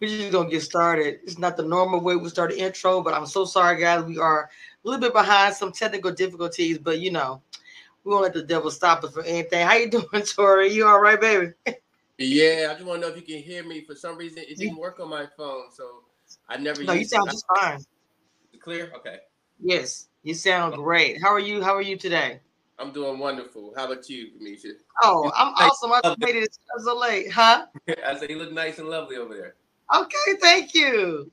we're just gonna get started. It's not the normal way we start the intro, but I'm so sorry, guys. We are a little bit behind some technical difficulties, but you know, we won't let the devil stop us for anything. How you doing, Tory? You all right, baby? Yeah, I just want to know if you can hear me. For some reason, it didn't work on my phone, so I never. No, you sound it. just fine. Clear? Okay. Yes, you sound great. How are you? How are you today? I'm doing wonderful. How about you, Cameshia? Oh, I'm awesome. I made it so late, huh? I said you look nice and lovely over there. Okay, thank you.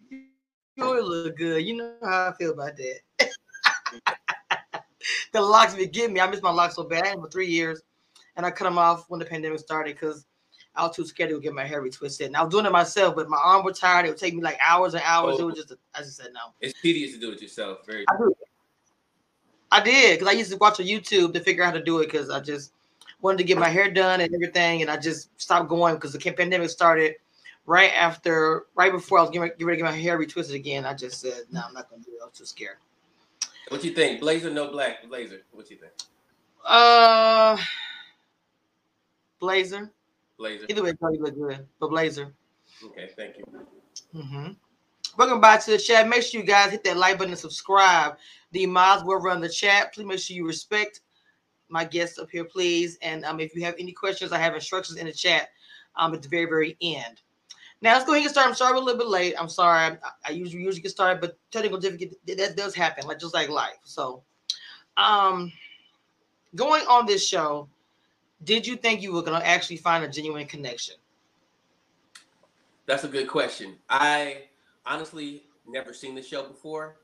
You look good. You know how I feel about that. the locks be getting me. I miss my locks so bad. I had for three years, and I cut them off when the pandemic started because I was too scared to get my hair retwisted. And I was doing it myself, but my arm was tired. It would take me like hours and hours. Oh. It was just, a, I just said no. It's tedious to do it yourself. Very. I, I did because I used to watch on YouTube to figure out how to do it because I just wanted to get my hair done and everything, and I just stopped going because the pandemic started right after, right before I was getting, getting ready to get my hair retwisted again. I just said, no, I'm not going to do it. I was too scared. What do you think? Blazer, no black blazer. What do you think? Uh, blazer. Blazer. Either way, probably look good, but blazer. Okay, thank you. Mm-hmm. Welcome back to the chat. Make sure you guys hit that like button and subscribe. The mods will run the chat. Please make sure you respect my guests up here, please. And um, if you have any questions, I have instructions in the chat um, at the very, very end. Now let's go ahead and get started. I'm sorry we're a little bit late. I'm sorry. I, I usually usually get started, but technical difficulty that does happen, like just like life. So, um, going on this show, did you think you were going to actually find a genuine connection? That's a good question. I honestly never seen the show before,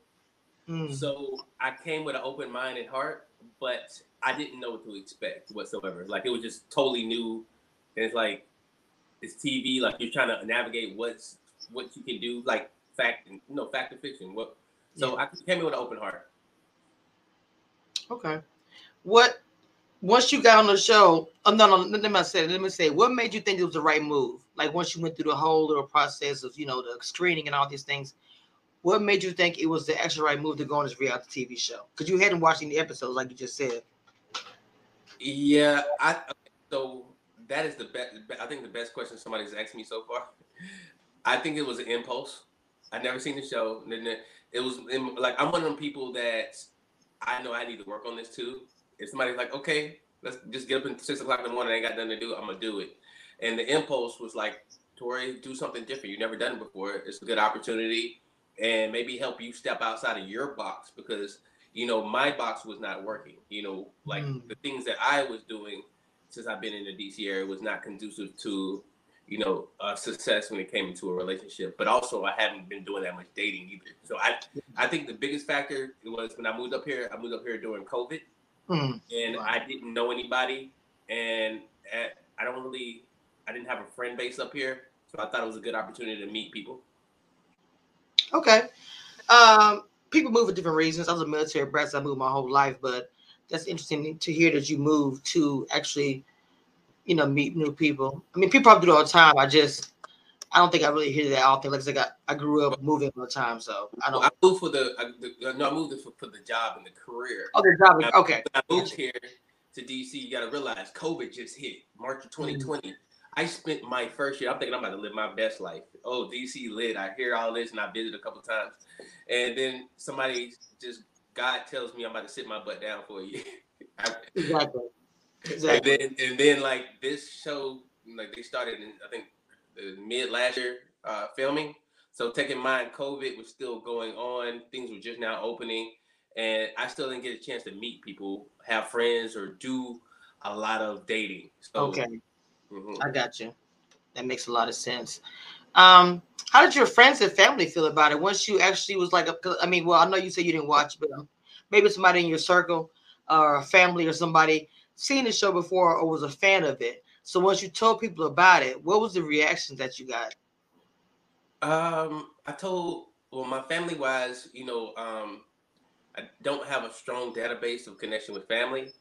mm. so I came with an open mind and heart, but I didn't know what to expect whatsoever. Like it was just totally new, and it's like it's TV. Like you're trying to navigate what's what you can do, like fact and you know fact and fiction. What so yeah. I came in with an open heart. Okay, what once you got on the show? Oh, no, no, let me say. Let me say. What made you think it was the right move? Like once you went through the whole little process of you know the screening and all these things, what made you think it was the actual right move to go on this reality TV show? Because you hadn't watched any episodes, like you just said. Yeah, I so that is the best. I think the best question somebody's asked me so far. I think it was an impulse. I never seen the show. It was like I'm one of them people that I know I need to work on this too. If somebody's like, okay, let's just get up at six o'clock in the morning, I ain't got nothing to do, I'm gonna do it. And the impulse was like, Tory, do something different. You've never done it before. It's a good opportunity, and maybe help you step outside of your box because you know my box was not working. You know, like mm. the things that I was doing since I've been in the DC area was not conducive to, you know, uh, success when it came into a relationship. But also, I haven't been doing that much dating either. So I, I think the biggest factor was when I moved up here. I moved up here during COVID, mm. and I didn't know anybody, and at, I don't really, I didn't have a friend base up here, so I thought it was a good opportunity to meet people. Okay. Um, people move for different reasons. I was a military brat, so I moved my whole life, but that's interesting to hear that you move to actually, you know, meet new people. I mean, people probably do it all the time. I just, I don't think I really hear that often. Like I said, I, I grew up moving all the time, so I don't. Well, I moved for the, I, the, no, I moved for, for the job and the career. Oh, the job. I, okay. I moved here to DC. You got to realize COVID just hit March of 2020. Mm-hmm. I spent my first year. I'm thinking I'm about to live my best life. Oh, DC lit. I hear all this, and I visit a couple times, and then somebody just God tells me I'm about to sit my butt down for a year. exactly. Exactly. And then and then like this show, like they started in I think mid last year uh, filming. So take in mind, COVID was still going on. Things were just now opening, and I still didn't get a chance to meet people, have friends, or do a lot of dating. So, okay, mm-hmm. I got you. That makes a lot of sense. Um, how did your friends and family feel about it once you actually was like, a, I mean, well, I know you said you didn't watch, but um, maybe somebody in your circle or family or somebody seen the show before or was a fan of it. So once you told people about it, what was the reaction that you got? Um, I told well, my family wise, you know, um, I don't have a strong database of connection with family,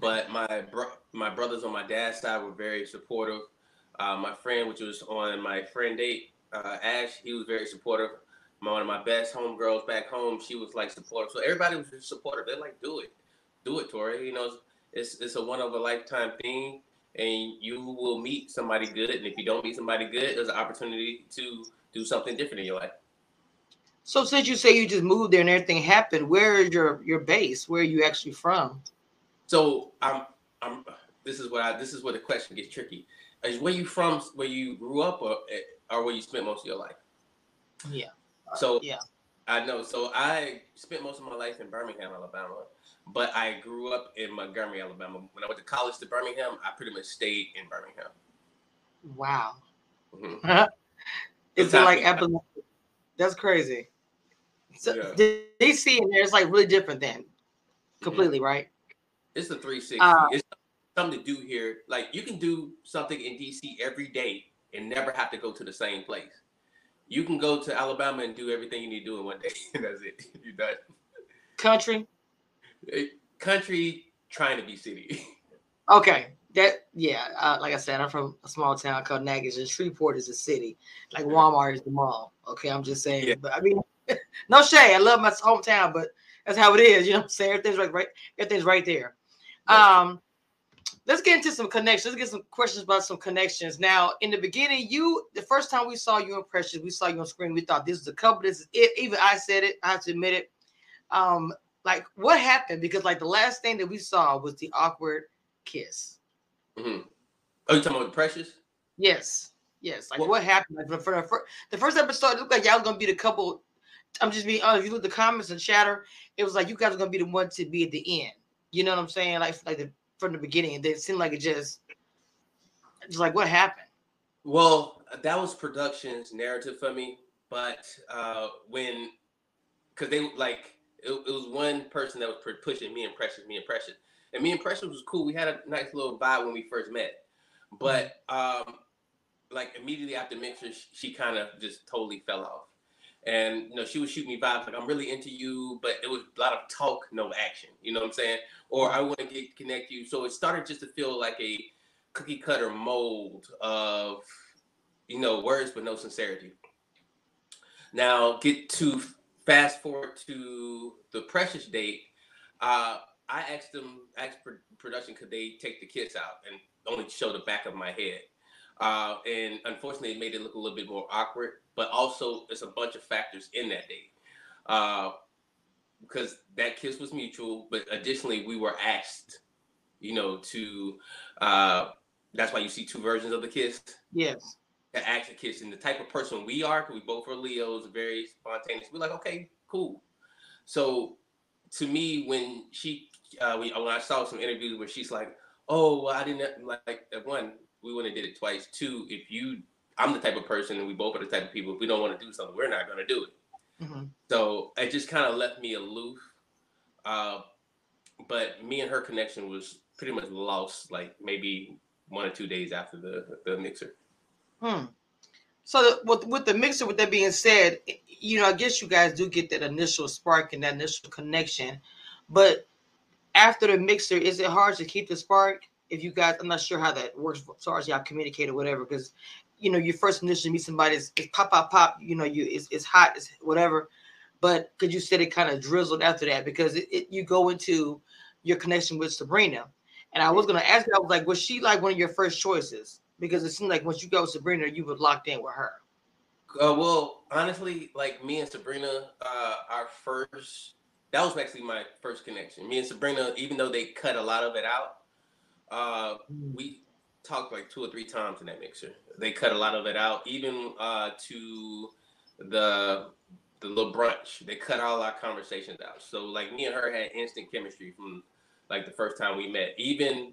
but my bro- my brothers on my dad's side were very supportive. Uh, my friend, which was on my friend date, uh, Ash, he was very supportive. My, one of my best homegirls back home, she was like supportive. So everybody was supportive. They're like, do it, do it, Tory. You know, it's it's a one of a lifetime thing. and you will meet somebody good. And if you don't meet somebody good, there's an opportunity to do something different in your life. So since you say you just moved there and everything happened, where is your your base? Where are you actually from? So I'm I'm this is what I this is where the question gets tricky. Is where you from where you grew up or or where you spent most of your life? Yeah. So yeah. I know. So I spent most of my life in Birmingham, Alabama, but I grew up in Montgomery, Alabama. When I went to college to Birmingham, I pretty much stayed in Birmingham. Wow. Mm-hmm. Is it like That's crazy. So yeah. DC and there is like really different then, mm-hmm. completely, mm-hmm. right? It's a 360. Uh, it's something to do here. Like you can do something in DC every day and never have to go to the same place. You can go to Alabama and do everything you need to do in one day. That's it. You're done. Country. Eh, country trying to be city. Okay. That yeah, uh, like I said, I'm from a small town called Natchez, and Shreveport is a city. Like Walmart is the mall. Okay, I'm just saying. Yeah. But I mean, no shade. I love my hometown, but that's how it is. You know what I'm saying? Everything's right, right. Everything's right there. Um, let's get into some connections. Let's get some questions about some connections. Now, in the beginning, you the first time we saw you in Precious, we saw you on screen. We thought this is a couple. This is it. Even I said it. I have to admit it. Um, like what happened? Because like the last thing that we saw was the awkward kiss. Mm-hmm. Are you talking about Precious? Yes. Yes. Like what, what happened? Like for, for, the first episode, it looked like y'all was gonna be the couple. I'm just being honest. If you look at the comments and chatter, it was like you guys are gonna be the one to be at the end. You know what I'm saying? Like like the from the beginning. It seemed like it just just like what happened? Well, that was production's narrative for me. But uh when because they like it, it, was one person that was pushing me and Precious, me and Precious. And me and Precious was cool. We had a nice little vibe when we first met. But um like immediately after Mixer, she kind of just totally fell off. And you know, she would shoot me vibes like I'm really into you, but it was a lot of talk, no action. You know what I'm saying? Or I want to get connect you. So it started just to feel like a cookie cutter mold of you know words but no sincerity. Now get to fast forward to the precious date. Uh, I asked them, asked production, could they take the kiss out and only show the back of my head. Uh, and unfortunately, it made it look a little bit more awkward. But also, it's a bunch of factors in that date, uh, because that kiss was mutual. But additionally, we were asked, you know, to. Uh, that's why you see two versions of the kiss. Yes. To ask a kiss, and the type of person we are, because we both are Leos, very spontaneous. We're like, okay, cool. So, to me, when she, uh, when, when I saw some interviews where she's like, "Oh, well, I didn't like that one." We wouldn't have did it twice. Two, if you, I'm the type of person, and we both are the type of people. If we don't want to do something, we're not going to do it. Mm-hmm. So it just kind of left me aloof. Uh, but me and her connection was pretty much lost, like maybe one or two days after the the mixer. Hmm. So the, with with the mixer, with that being said, you know, I guess you guys do get that initial spark and that initial connection, but after the mixer, is it hard to keep the spark? If you guys, I'm not sure how that works as far as y'all communicate or whatever, because you know, your first initially meet somebody, is, pop, pop, pop, you know, you it's, it's hot, it's whatever. But could you said it kind of drizzled after that because it, it, you go into your connection with Sabrina. And I was gonna ask you, I was like, was she like one of your first choices? Because it seemed like once you go with Sabrina, you were locked in with her. Uh, well, honestly, like me and Sabrina, uh, our first that was actually my first connection. Me and Sabrina, even though they cut a lot of it out, uh, we talked like two or three times in that mixer. They cut a lot of it out, even uh, to the the little brunch. They cut all our conversations out. So like me and her had instant chemistry from like the first time we met. Even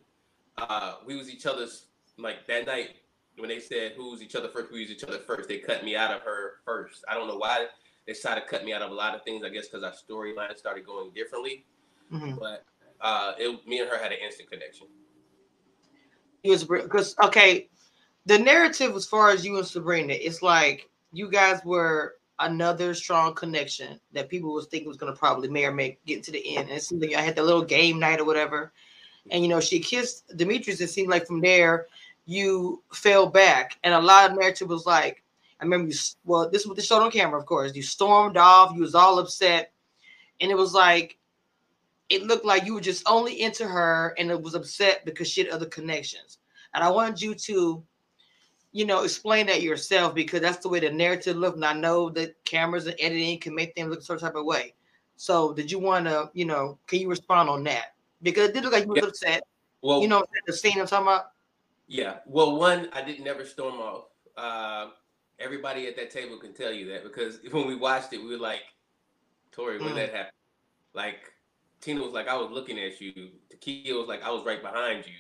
uh, we was each other's like that night when they said who was each other first, we was each other first. They cut me out of her first. I don't know why they decided to cut me out of a lot of things. I guess because our storyline started going differently. Mm-hmm. But uh, it, me and her had an instant connection you and Sabrina because okay, the narrative as far as you and Sabrina, it's like you guys were another strong connection that people was thinking was gonna probably may or may get to the end. And it seemed like I had the little game night or whatever. And you know, she kissed Demetrius. It seemed like from there you fell back. And a lot of narrative was like, I remember you well, this is what they showed on camera, of course. You stormed off, you was all upset. And it was like it looked like you were just only into her and it was upset because she had other connections. and I wanted you to, you know, explain that yourself because that's the way the narrative looked. And I know that cameras and editing can make things look a certain type of way. So, did you want to, you know, can you respond on that? Because it did look like you were yeah. upset. Well, you know, the scene I'm talking about. Yeah. Well, one, I didn't never storm off. Uh, everybody at that table can tell you that because when we watched it, we were like, Tory, when mm. that happened? Like, Tina was like, I was looking at you. Takia was like, I was right behind you.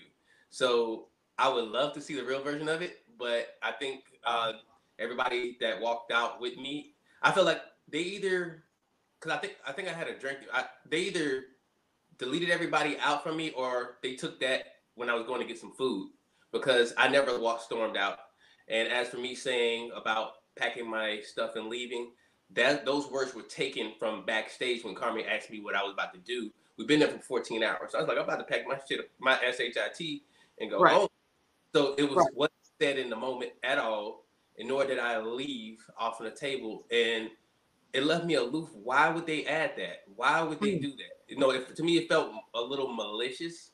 So I would love to see the real version of it, but I think uh, everybody that walked out with me, I feel like they either, because I think I think I had a drink. I, they either deleted everybody out from me or they took that when I was going to get some food because I never walked stormed out. And as for me saying about packing my stuff and leaving, that those words were taken from backstage when Carmen asked me what I was about to do. We've been there for 14 hours. So I was like, I'm about to pack my shit, my SHIT, and go right. home. So it was right. what said in the moment at all, and nor did I leave off of the table. And it left me aloof. Why would they add that? Why would they hmm. do that? You know, if, to me, it felt a little malicious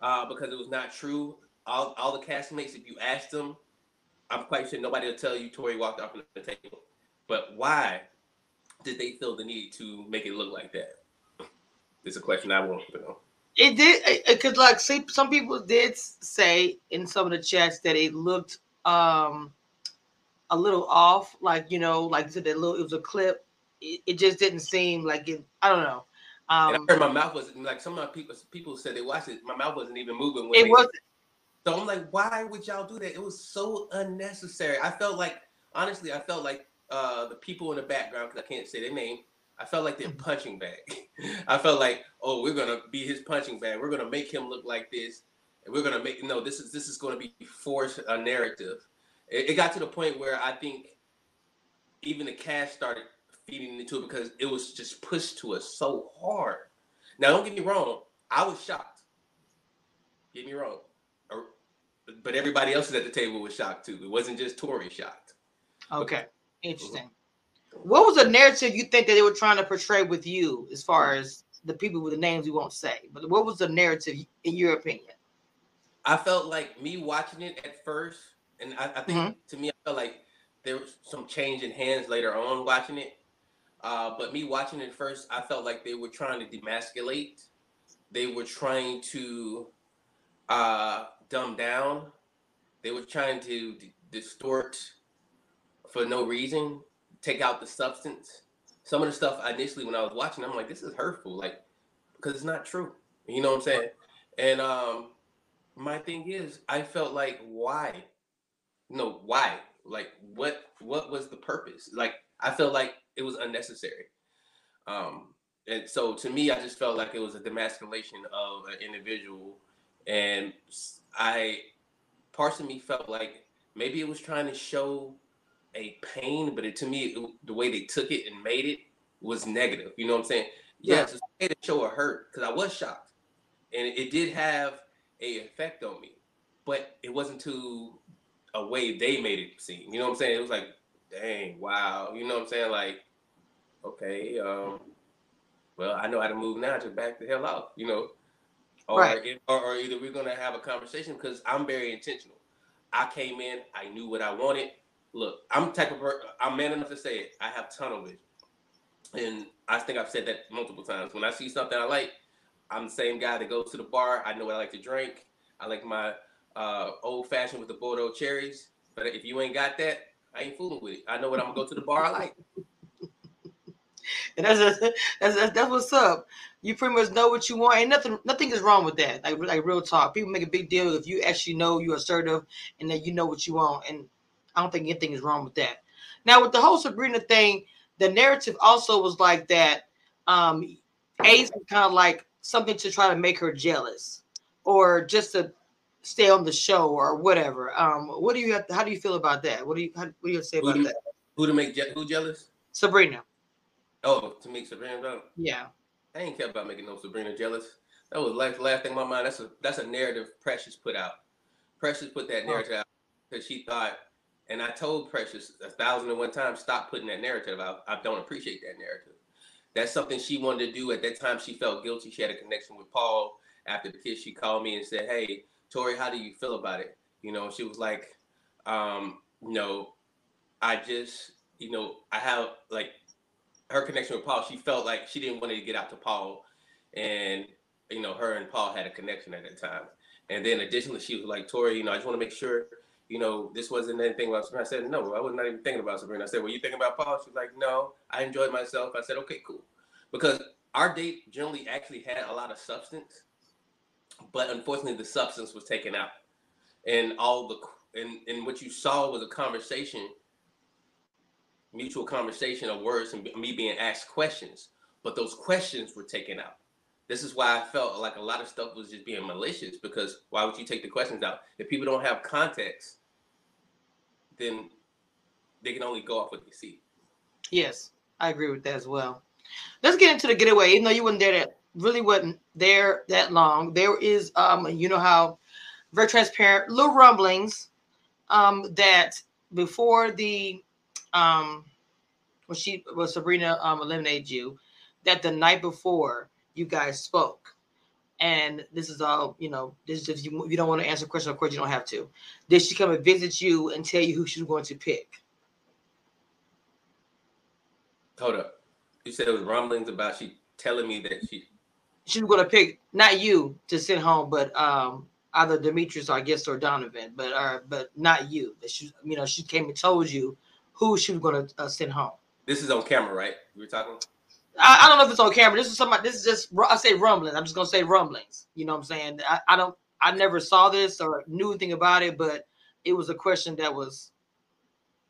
uh, because it was not true. All, all the castmates, if you asked them, I'm quite sure nobody will tell you Tory walked off the table. But why did they feel the need to make it look like that? It's a question I want to know. It did because, like, see, some people did say in some of the chats that it looked um a little off, like you know, like you said that little it was a clip. It, it, just didn't seem like it. I don't know. Um, I heard my mouth was like some of my people people said they watched it. My mouth wasn't even moving. When it wasn't. So I'm like, why would y'all do that? It was so unnecessary. I felt like, honestly, I felt like uh, the people in the background, because I can't say their name, I felt like their mm-hmm. punching bag. I felt like, oh, we're gonna be his punching bag. We're gonna make him look like this, and we're gonna make no. This is this is gonna be forced a narrative. It, it got to the point where I think even the cast started feeding into it because it was just pushed to us so hard. Now, don't get me wrong. I was shocked. Get me wrong. But everybody else at the table was shocked too. It wasn't just Tory shocked. Okay. Interesting. What was the narrative you think that they were trying to portray with you, as far as the people with the names we won't say? But what was the narrative in your opinion? I felt like me watching it at first, and I, I think mm-hmm. to me, I felt like there was some change in hands later on watching it. Uh, but me watching it first, I felt like they were trying to demasculate. They were trying to uh, dumb down. They were trying to d- distort for no reason, take out the substance. Some of the stuff initially when I was watching, I'm like, this is hurtful, like because it's not true. You know what I'm saying? And um, my thing is, I felt like why? No, why? Like what? What was the purpose? Like I felt like it was unnecessary. Um, and so to me, I just felt like it was a demasculation of an individual, and I, parts of me felt like maybe it was trying to show a pain, but it, to me, it, the way they took it and made it was negative. You know what I'm saying? Yeah, it's a to show a hurt because I was shocked, and it, it did have a effect on me, but it wasn't to a way they made it seem. You know what I'm saying? It was like, dang, wow. You know what I'm saying? Like, okay, um, well, I know how to move now. Just back the hell out. You know. Or, right. or, or either we're gonna have a conversation because I'm very intentional. I came in, I knew what I wanted look, I'm type of person, I'm man enough to say it. I have tunnel vision. And I think I've said that multiple times. When I see something I like, I'm the same guy that goes to the bar. I know what I like to drink. I like my uh, old fashioned with the Bordeaux cherries. But if you ain't got that, I ain't fooling with it. I know what I'm gonna go to the bar I like. and that's, that's that's that's what's up. You pretty much know what you want, and nothing nothing is wrong with that. Like like real talk. People make a big deal if you actually know you're assertive and that you know what you want. And I don't think anything is wrong with that. Now, with the whole Sabrina thing, the narrative also was like that. Um, Ace was kind of like something to try to make her jealous, or just to stay on the show, or whatever. Um, what do you have? To, how do you feel about that? What do you? How, what do you say about who that? Who to make je- who jealous? Sabrina. Oh, to make Sabrina jealous. Yeah. I ain't care about making no Sabrina jealous. That was like the last thing in my mind. That's a that's a narrative Precious put out. Precious put that oh. narrative oh. out because she thought and I told Precious a thousand and one times, stop putting that narrative out. I don't appreciate that narrative. That's something she wanted to do. At that time, she felt guilty. She had a connection with Paul. After the kiss, she called me and said, Hey, Tory, how do you feel about it? You know, she was like, um, you know, I just, you know, I have like her connection with Paul. She felt like she didn't want to get out to Paul, and you know, her and Paul had a connection at that time. And then additionally, she was like, Tory, you know, I just want to make sure, you know, this wasn't anything about Sabrina. I said, no, I was not even thinking about Sabrina. I said, were you thinking about Paul? She was like, no, I enjoyed myself. I said, okay, cool. Because our date generally actually had a lot of substance, but unfortunately, the substance was taken out. And all the, and, and what you saw was a conversation, mutual conversation of words and me being asked questions, but those questions were taken out this is why I felt like a lot of stuff was just being malicious because why would you take the questions out? If people don't have context, then they can only go off what they see. Yes, I agree with that as well. Let's get into the getaway. Even though you weren't there, that really wasn't there that long. There is, um, you know how very transparent little rumblings, um, that before the, um, when she was Sabrina um eliminated you, that the night before you guys spoke. And this is all, you know, this is if you, if you don't want to answer a question, of course you don't have to. Did she come and visit you and tell you who she was going to pick? Hold up. You said it was rumblings about she telling me that she she was going to pick not you to send home, but um either Demetrius or I guess or Donovan, but uh, but not you. That she, you know, she came and told you who she was going to uh, send home. This is on camera, right? We were talking. I, I, don't know if it's on camera. This is somebody. This is just I say rumbling. I'm just gonna say rumblings. You know what I'm saying? I, I don't. I never saw this or knew anything about it, but it was a question that was.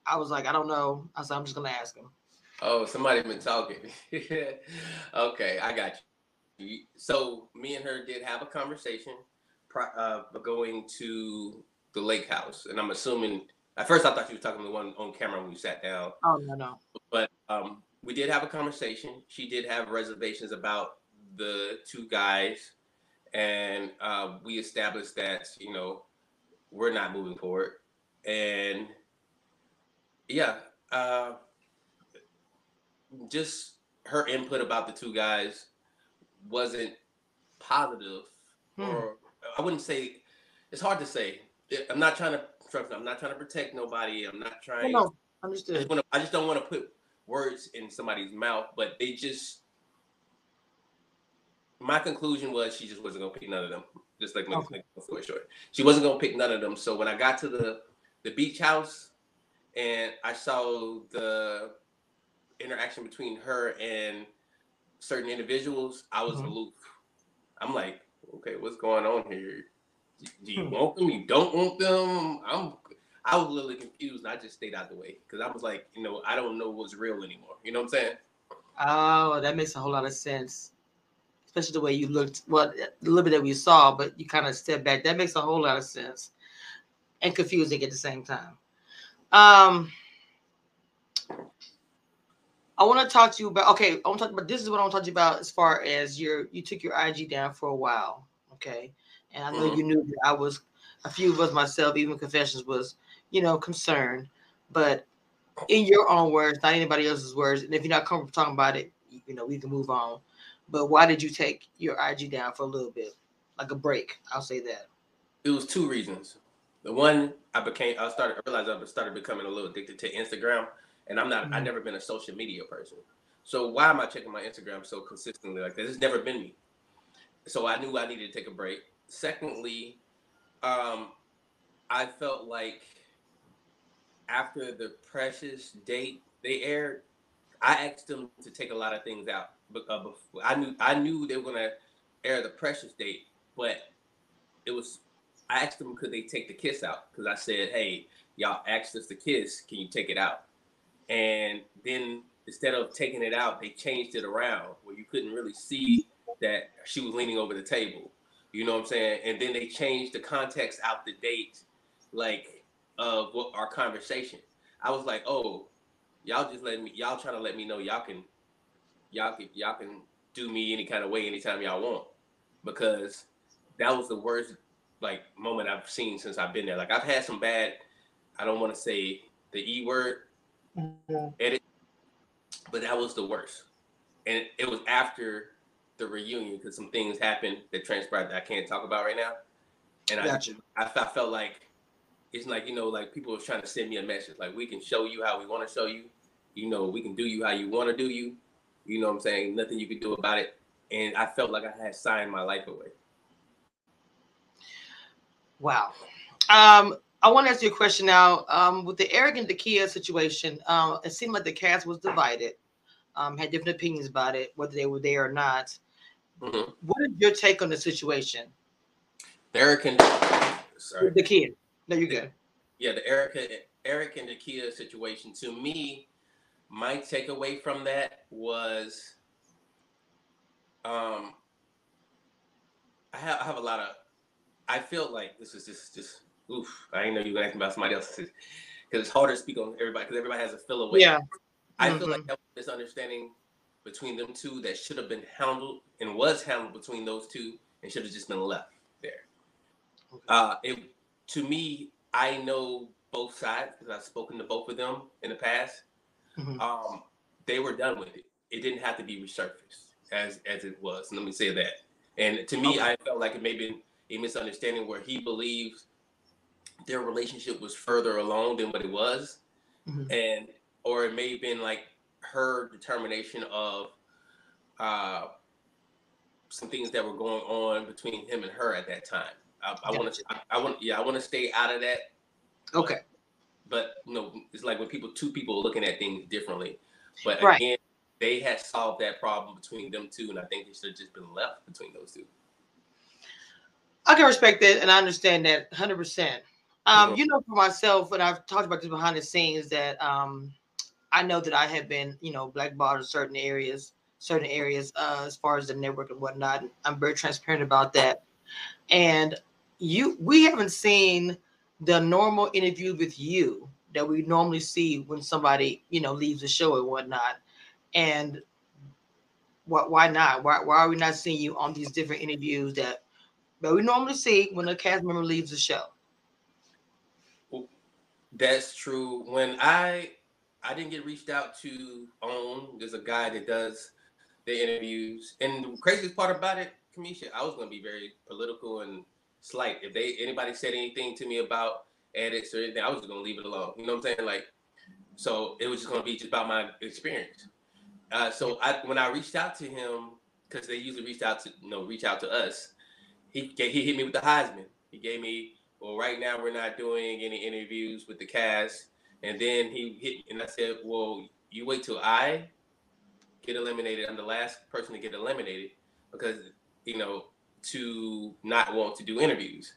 I was like, I don't know. I said, I'm just gonna ask him. Oh, somebody been talking. okay, I got you. So me and her did have a conversation, uh, going to the lake house, and I'm assuming at first I thought she was talking to the one on camera when we sat down. Oh no no. But um, we did have a conversation. She did have reservations about the two guys, and uh, we established that you know we're not moving forward. And yeah, uh, just her input about the two guys wasn't positive, hmm. or I wouldn't say. It's hard to say. I'm not trying to. I'm not trying to protect nobody. I'm not trying. No, no understood. I just, wanna, I just don't want to put words in somebody's mouth, but they just. My conclusion was she just wasn't gonna pick none of them. Just like okay. make the story short, she wasn't gonna pick none of them. So when I got to the the beach house, and I saw the interaction between her and certain individuals, I was mm-hmm. aloof. I'm like, okay, what's going on here? Do you hmm. want them? You don't want them? I'm I was a little confused and I just stayed out the way because I was like, you know, I don't know what's real anymore. You know what I'm saying? Oh, that makes a whole lot of sense. Especially the way you looked, well, a little bit that we saw, but you kind of stepped back. That makes a whole lot of sense and confusing at the same time. Um, I want to talk to you about okay. I want to talk about this is what I want to talk to you about as far as your you took your IG down for a while, okay? And I know mm-hmm. you knew that I was a few of us myself, even confessions was you know, concern, but in your own words, not anybody else's words. And if you're not comfortable talking about it, you know, we can move on. But why did you take your IG down for a little bit, like a break? I'll say that. It was two reasons. The one I became, I started, I realized I started becoming a little addicted to Instagram, and I'm not, mm-hmm. I've never been a social media person. So why am I checking my Instagram so consistently like this? It's never been me. So I knew I needed to take a break. Secondly, um, I felt like after the Precious date they aired, I asked them to take a lot of things out. But uh, I knew I knew they were gonna air the Precious date, but it was I asked them could they take the kiss out because I said, hey, y'all asked us to kiss, can you take it out? And then instead of taking it out, they changed it around where you couldn't really see that she was leaning over the table. You know what I'm saying? And then they changed the context out the date, like of what our conversation. I was like, oh, y'all just let me, y'all trying to let me know y'all can, y'all can, y'all can do me any kind of way anytime y'all want, because that was the worst like moment I've seen since I've been there. Like I've had some bad, I don't want to say the e word mm-hmm. edit, but that was the worst, and it was after the reunion because some things happened that transpired that I can't talk about right now, and gotcha. I, I, I felt like it's like you know, like people are trying to send me a message, like we can show you how we want to show you. You know, we can do you how you want to do you. You know what I'm saying? Nothing you can do about it. And I felt like I had signed my life away. Wow. Um, I want to ask you a question now. Um, with the Eric and Takia situation, um, it seemed like the cast was divided, um, had different opinions about it, whether they were there or not. Mm-hmm. What is your take on the situation? The Eric and sorry, the kid. No, you're good. Yeah, the Erica, Eric and Takia situation. To me, my takeaway from that was, um, I have, I have a lot of. I feel like this is just just oof. I didn't know you were asking about somebody else because it's harder to speak on everybody because everybody has a feel away. Yeah. I mm-hmm. feel like that was misunderstanding between them two that should have been handled and was handled between those two and should have just been left there. Okay. Uh, it to me, I know both sides because I've spoken to both of them in the past. Mm-hmm. Um, they were done with it. It didn't have to be resurfaced as as it was. Let me say that. And to me, okay. I felt like it may have been a misunderstanding where he believes their relationship was further along than what it was, mm-hmm. and or it may have been like her determination of uh, some things that were going on between him and her at that time. I, I want to, I, I, want, yeah, I want to stay out of that. Okay. But, but, you know, it's like when people, two people are looking at things differently. But right. again, they had solved that problem between them two, and I think it should have just been left between those two. I can respect that, and I understand that 100. percent um, You know, for myself, and I've talked about this behind the scenes, that um, I know that I have been, you know, blackballed in certain areas, certain areas uh, as far as the network and whatnot. I'm very transparent about that. And you, we haven't seen the normal interview with you that we normally see when somebody, you know, leaves the show and whatnot. And what? Why not? Why, why are we not seeing you on these different interviews that that we normally see when a cast member leaves the show? That's true. When I I didn't get reached out to on. There's a guy that does the interviews, and the craziest part about it, Cameshia, I was going to be very political and slight. If they anybody said anything to me about edits or anything, I was just to leave it alone. You know what I'm saying? Like, so it was just to be just about my experience. Uh, so I, when I reached out to him, because they usually reach out to you know reach out to us, he he hit me with the Heisman. He gave me well, right now we're not doing any interviews with the cast and then he hit, and I said, "Well, you wait till I get eliminated. I'm the last person to get eliminated because you know to not want to do interviews."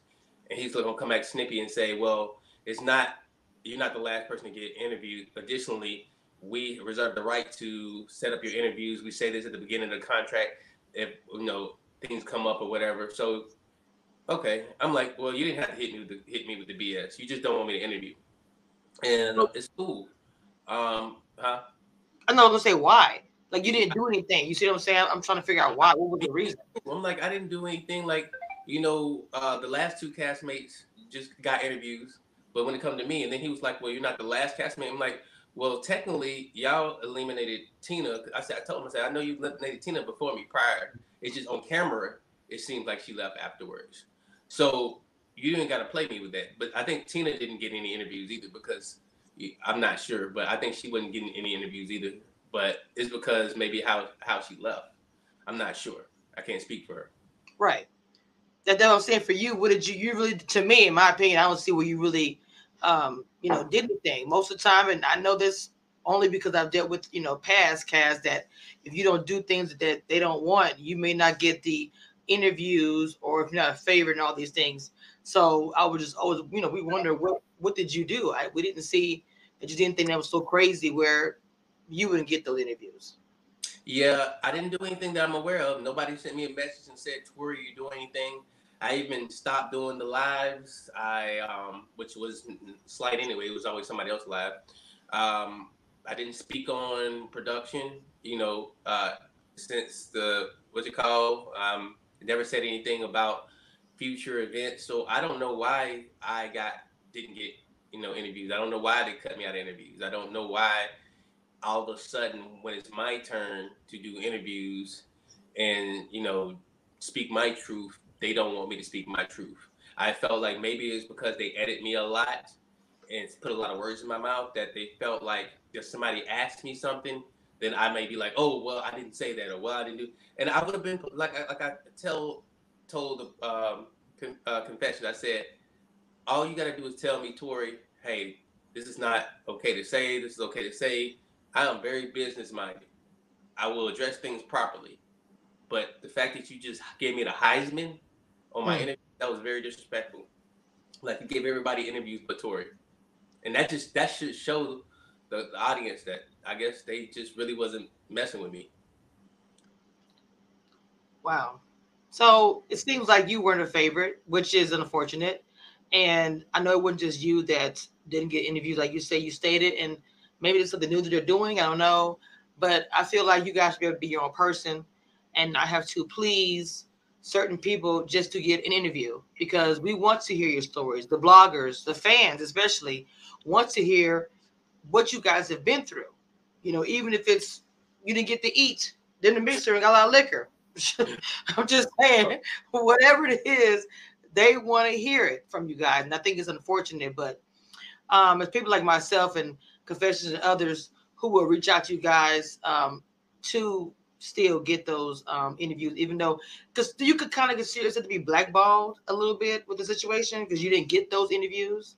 And he's gonna come back snippy and say, "Well, it's not. You're not the last person to get interviewed. Additionally, we reserve the right to set up your interviews. We say this at the beginning of the contract. If you know things come up or whatever. So, okay, I'm like, well, you didn't have to hit me with the, hit me with the BS. You just don't want me to interview and it's cool. Um, huh? I know. I was gonna say why. Like you didn't do anything. You see what I'm saying? I'm trying to figure out why. What was the reason? I'm like, I didn't do anything. Like, you know, uh, the last two castmates just got interviews, but when it come to me, and then he was like, "Well, you're not the last castmate." I'm like, "Well, technically, y'all eliminated Tina." I said, I told him, I said, "I know you eliminated Tina before me prior. It's just on camera. It seems like she left afterwards." So you didn't got to play me with that. But I think Tina didn't get any interviews either because I'm not sure, but I think she wasn't getting any interviews either. But it's because maybe how how she left. I'm not sure. I can't speak for her. Right. That that I'm saying for you. What did you you really? To me, in my opinion, I don't see where you really, um, you know, did anything most of the time. And I know this only because I've dealt with you know past cast that if you don't do things that they don't want, you may not get the interviews or if you're not a favorite and all these things. So I was just always, you know, we wonder what what did you do? I, we didn't see that you didn't think that was so crazy where you wouldn't get those interviews. Yeah, I didn't do anything that I'm aware of. Nobody sent me a message and said, "Tory, you doing anything?" I even stopped doing the lives. I, um, which was slight anyway. It was always somebody else live. Um, I didn't speak on production. You know, uh, since the what's it called? Um, never said anything about future events. So I don't know why I got didn't get you know interviews. I don't know why they cut me out of interviews. I don't know why all of a sudden when it's my turn to do interviews and you know speak my truth, they don't want me to speak my truth. I felt like maybe it's because they edit me a lot and put a lot of words in my mouth that they felt like if somebody asked me something, then I may be like, oh well, I didn't say that, or well, I didn't do, and I would have been like, like I tell told the um, uh, confession, I said, all you got to do is tell me, Tory, hey, this is not okay to say. This is okay to say. I am very business minded. I will address things properly. But the fact that you just gave me the Heisman on my mm. interview, that was very disrespectful. Like you gave everybody interviews but Tory. And that just that should show the, the audience that I guess they just really wasn't messing with me. Wow. So it seems like you weren't a favorite, which is unfortunate. And I know it wasn't just you that didn't get interviews, like you say you stated, and maybe it's something new that they're doing. I don't know, but I feel like you guys should be able to be your own person, and I have to please certain people just to get an interview because we want to hear your stories. The bloggers, the fans, especially, want to hear what you guys have been through. You know, even if it's you didn't get to eat, then the mixer and got a lot of liquor. I'm just saying, whatever it is, they want to hear it from you guys. And I think it's unfortunate, but um, it's people like myself and Confessions and others who will reach out to you guys um, to still get those um, interviews, even though because you could kind of consider it to be blackballed a little bit with the situation because you didn't get those interviews.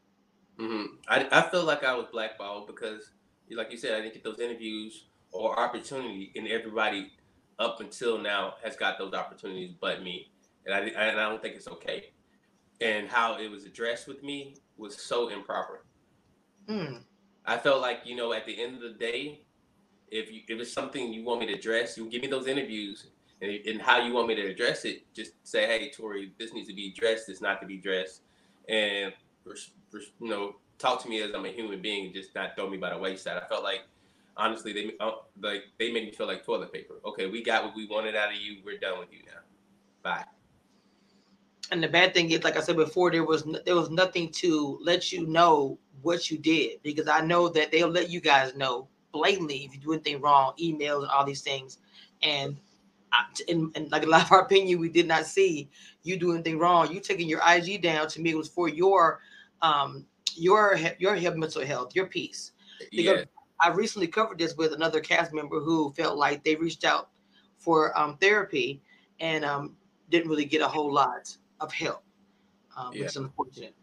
Mm-hmm. I, I feel like I was blackballed because, like you said, I didn't get those interviews or opportunity, and everybody up until now has got those opportunities, but me, and I and I don't think it's okay and how it was addressed with me was so improper. Mm. I felt like you know at the end of the day, if you if it's something you want me to address, you give me those interviews and, and how you want me to address it. Just say, hey, Tory, this needs to be addressed. This not to be addressed, and you know, talk to me as I'm a human being, and just not throw me by the wayside. I felt like honestly they uh, like they made me feel like toilet paper. Okay, we got what we wanted out of you. We're done with you now. Bye and the bad thing is, like I said before, there was no, there was nothing to let you know what you did because I know that they'll let you guys know blatantly if you do anything wrong, emails and all these things. And in, in like a lot of our opinion, we did not see you do anything wrong. You taking your IG down to me it was for your um your your mental health, your peace. Because yeah. I recently covered this with another cast member who felt like they reached out for um, therapy and um, didn't really get a whole lot of help, um, yeah. which is unfortunate.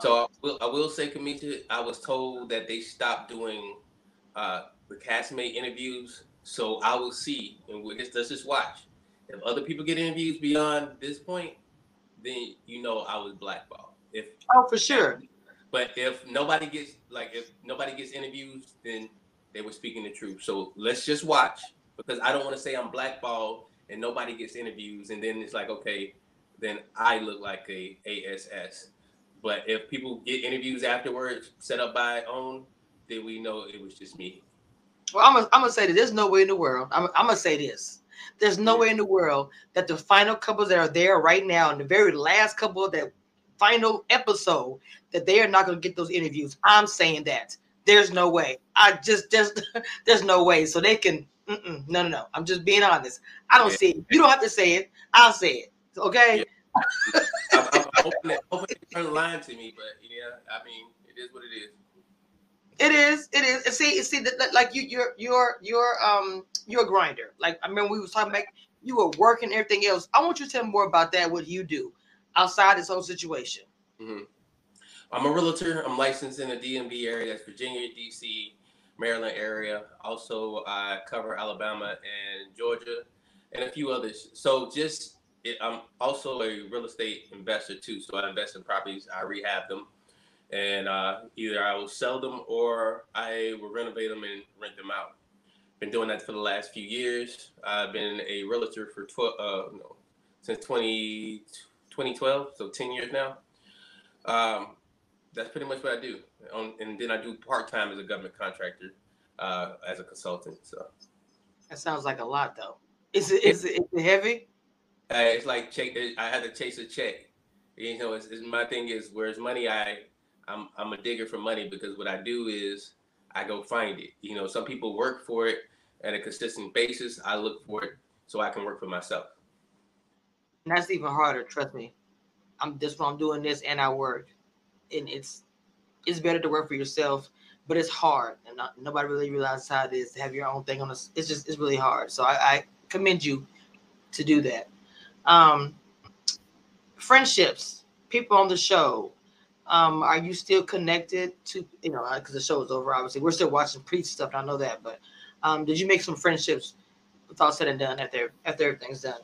So I will, I will say, Cameshia, I was told that they stopped doing uh, the castmate interviews. So I will see, and we'll just, let's just watch. If other people get interviews beyond this point, then you know I was blackballed. If oh, for sure. But if nobody gets like if nobody gets interviews, then they were speaking the truth. So let's just watch because I don't want to say I'm blackballed and nobody gets interviews, and then it's like okay, then I look like a ASS. But if people get interviews afterwards set up by OWN, then we know it was just me. Well, I'm gonna, I'm gonna say that there's no way in the world. I'm, I'm gonna say this. There's no way in the world that the final couples that are there right now, and the very last couple of that final episode, that they are not gonna get those interviews. I'm saying that. There's no way. I just there's there's no way. So they can. no, no, no. I'm just being honest. I don't yeah. see it. You don't have to say it. I'll say it. Okay. Yeah. I'm, I'm hoping that hoping they turn line to me, but yeah, I mean, it is what it is. It is. It is. And see, see, that like you, you're, you're, you're, um, you're a grinder. Like I mean, we was talking about you were working everything else. I want you to tell me more about that. What you do outside this whole situation. Mm-hmm. I'm a realtor. I'm licensed in the DMV area. That's Virginia, DC, Maryland area. Also, I cover Alabama and Georgia, and a few others. So just it, I'm also a real estate investor too. So I invest in properties, I rehab them, and uh, either I will sell them or I will renovate them and rent them out. Been doing that for the last few years. I've been a realtor for 12, uh, no, since 20, 2012, so 10 years now. Um, that's pretty much what I do. On, and then I do part time as a government contractor, uh, as a consultant. So that sounds like a lot, though. Is it is it, is it heavy? Uh, it's like check. I had to chase a check. You know, it's, it's, my thing is where's money. I I'm I'm a digger for money because what I do is I go find it. You know, some people work for it at a consistent basis. I look for it so I can work for myself. And that's even harder. Trust me. I'm one. I'm doing this, and I work, and it's it's better to work for yourself, but it's hard, and not, nobody really realizes how it is to have your own thing on this. It's just it's really hard. So I, I commend you to do that. Um, friendships, people on the show. Um, are you still connected to you know because the show is over? Obviously, we're still watching preach stuff. I know that, but um, did you make some friendships with all said and done after after everything's done?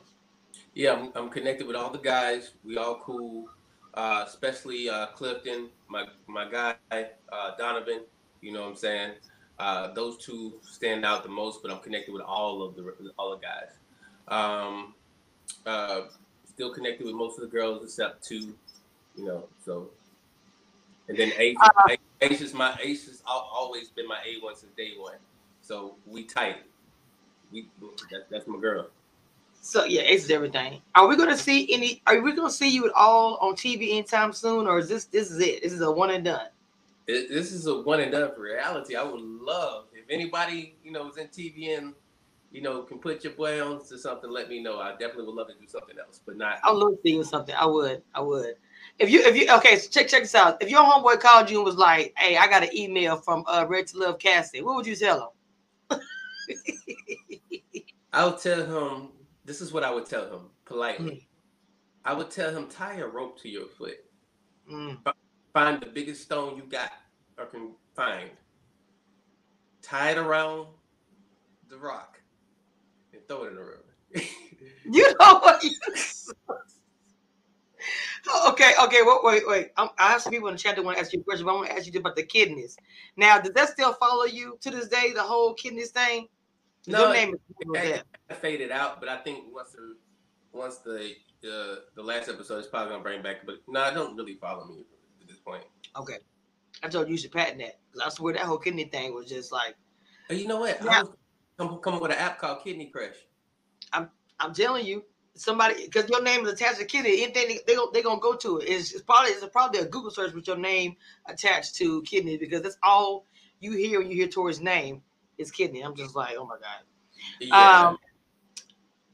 Yeah, I'm, I'm connected with all the guys. We all cool, uh, especially uh, Clifton, my my guy uh, Donovan. You know what I'm saying? Uh, those two stand out the most, but I'm connected with all of the all the guys. Um, uh, still connected with most of the girls except two, you know. So, and then Ace, uh, Ace is my Ace has always been my A one since day one. So we tight. We that, that's my girl. So yeah, Ace is everything. Are we gonna see any? Are we gonna see you at all on TV anytime soon, or is this this is it? This is a one and done. It, this is a one and done for reality. I would love if anybody you know was in TV and you know, can put your boy on to something, let me know. I definitely would love to do something else, but not. I would love seeing something. I would. I would. If you, if you, okay, so check, check this out. If your homeboy called you and was like, "Hey, I got an email from uh, Ready to Love Cassie," what would you tell him? I would tell him. This is what I would tell him politely. Mm. I would tell him tie a rope to your foot. Mm. Find the biggest stone you got or can find. Tie it around the rock throw it in the river. you know what? Oh, okay, okay, wait, wait, wait. I'm, I have some people in the chat that want to ask you a question, but I want to ask you about the kidneys. Now, does that still follow you to this day? The whole kidneys thing? No, Your name is it, faded out, but I think once the once the the the last episode is probably gonna bring back. But no, I don't really follow me at this point. Okay, I told you you should patent that because I swear that whole kidney thing was just like. You know what? I was come come up with an app called Kidney Crush. I'm I'm telling you, somebody because your name is attached to kidney, anything they, they gonna they gonna go to it. It's, it's probably it's probably a Google search with your name attached to kidney because that's all you hear when you hear Tory's name is kidney. I'm just like, oh my god. Yeah. Um,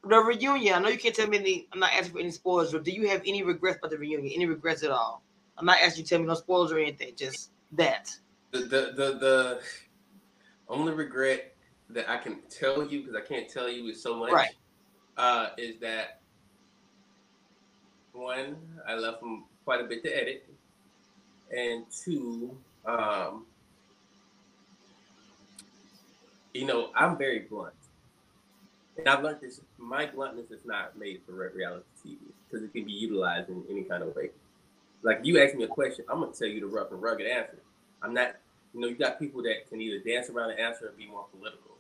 the reunion. I know you can't tell me any. I'm not asking for any spoilers, but do you have any regrets about the reunion? Any regrets at all? I'm not asking you to tell me no spoilers or anything. Just that. The the the, the only regret that I can tell you because I can't tell you with so much right. uh, is that one, I left them quite a bit to edit, and two, um, you know, I'm very blunt, and I've learned this. My bluntness is not made for reality TV because it can be utilized in any kind of way. Like you ask me a question, I'm gonna tell you the rough and rugged answer. I'm not, you know, you got people that can either dance around the answer or be more political.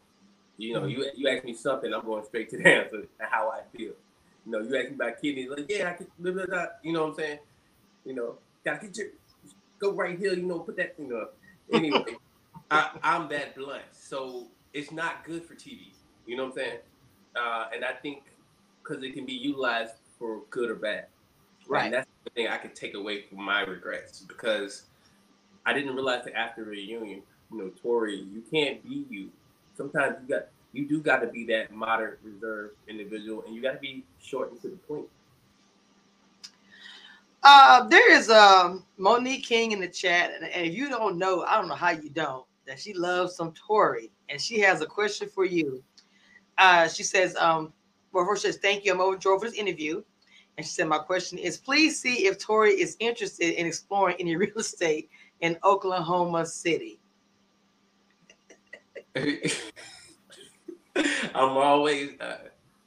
You know, mm-hmm. you you ask me something, I'm going straight to the answer and how I feel. You know, you ask me about kidneys, like yeah, I could blah, you know what I'm saying? You know, gotta get your go right here, you know, put that thing up. Anyway, I, I'm that blunt. So it's not good for TV. You know what I'm saying? Uh, and I think because it can be utilized for good or bad. Right. And that's the thing I could take away from my regrets because I didn't realize that after the reunion, you know, Tory, you can't be you sometimes you got you do got to be that moderate, reserved individual, and you got to be short and to the point. Uh, there is um Monique King in the chat, and, and if you don't know, I don't know how you don't that she loves some Tory, and she has a question for you. Uh, she says, um, well, first says thank you. I'm overjoyed for this interview, and she said my question is, please see if Tory is interested in exploring any real estate in Oklahoma City. I'm always uh,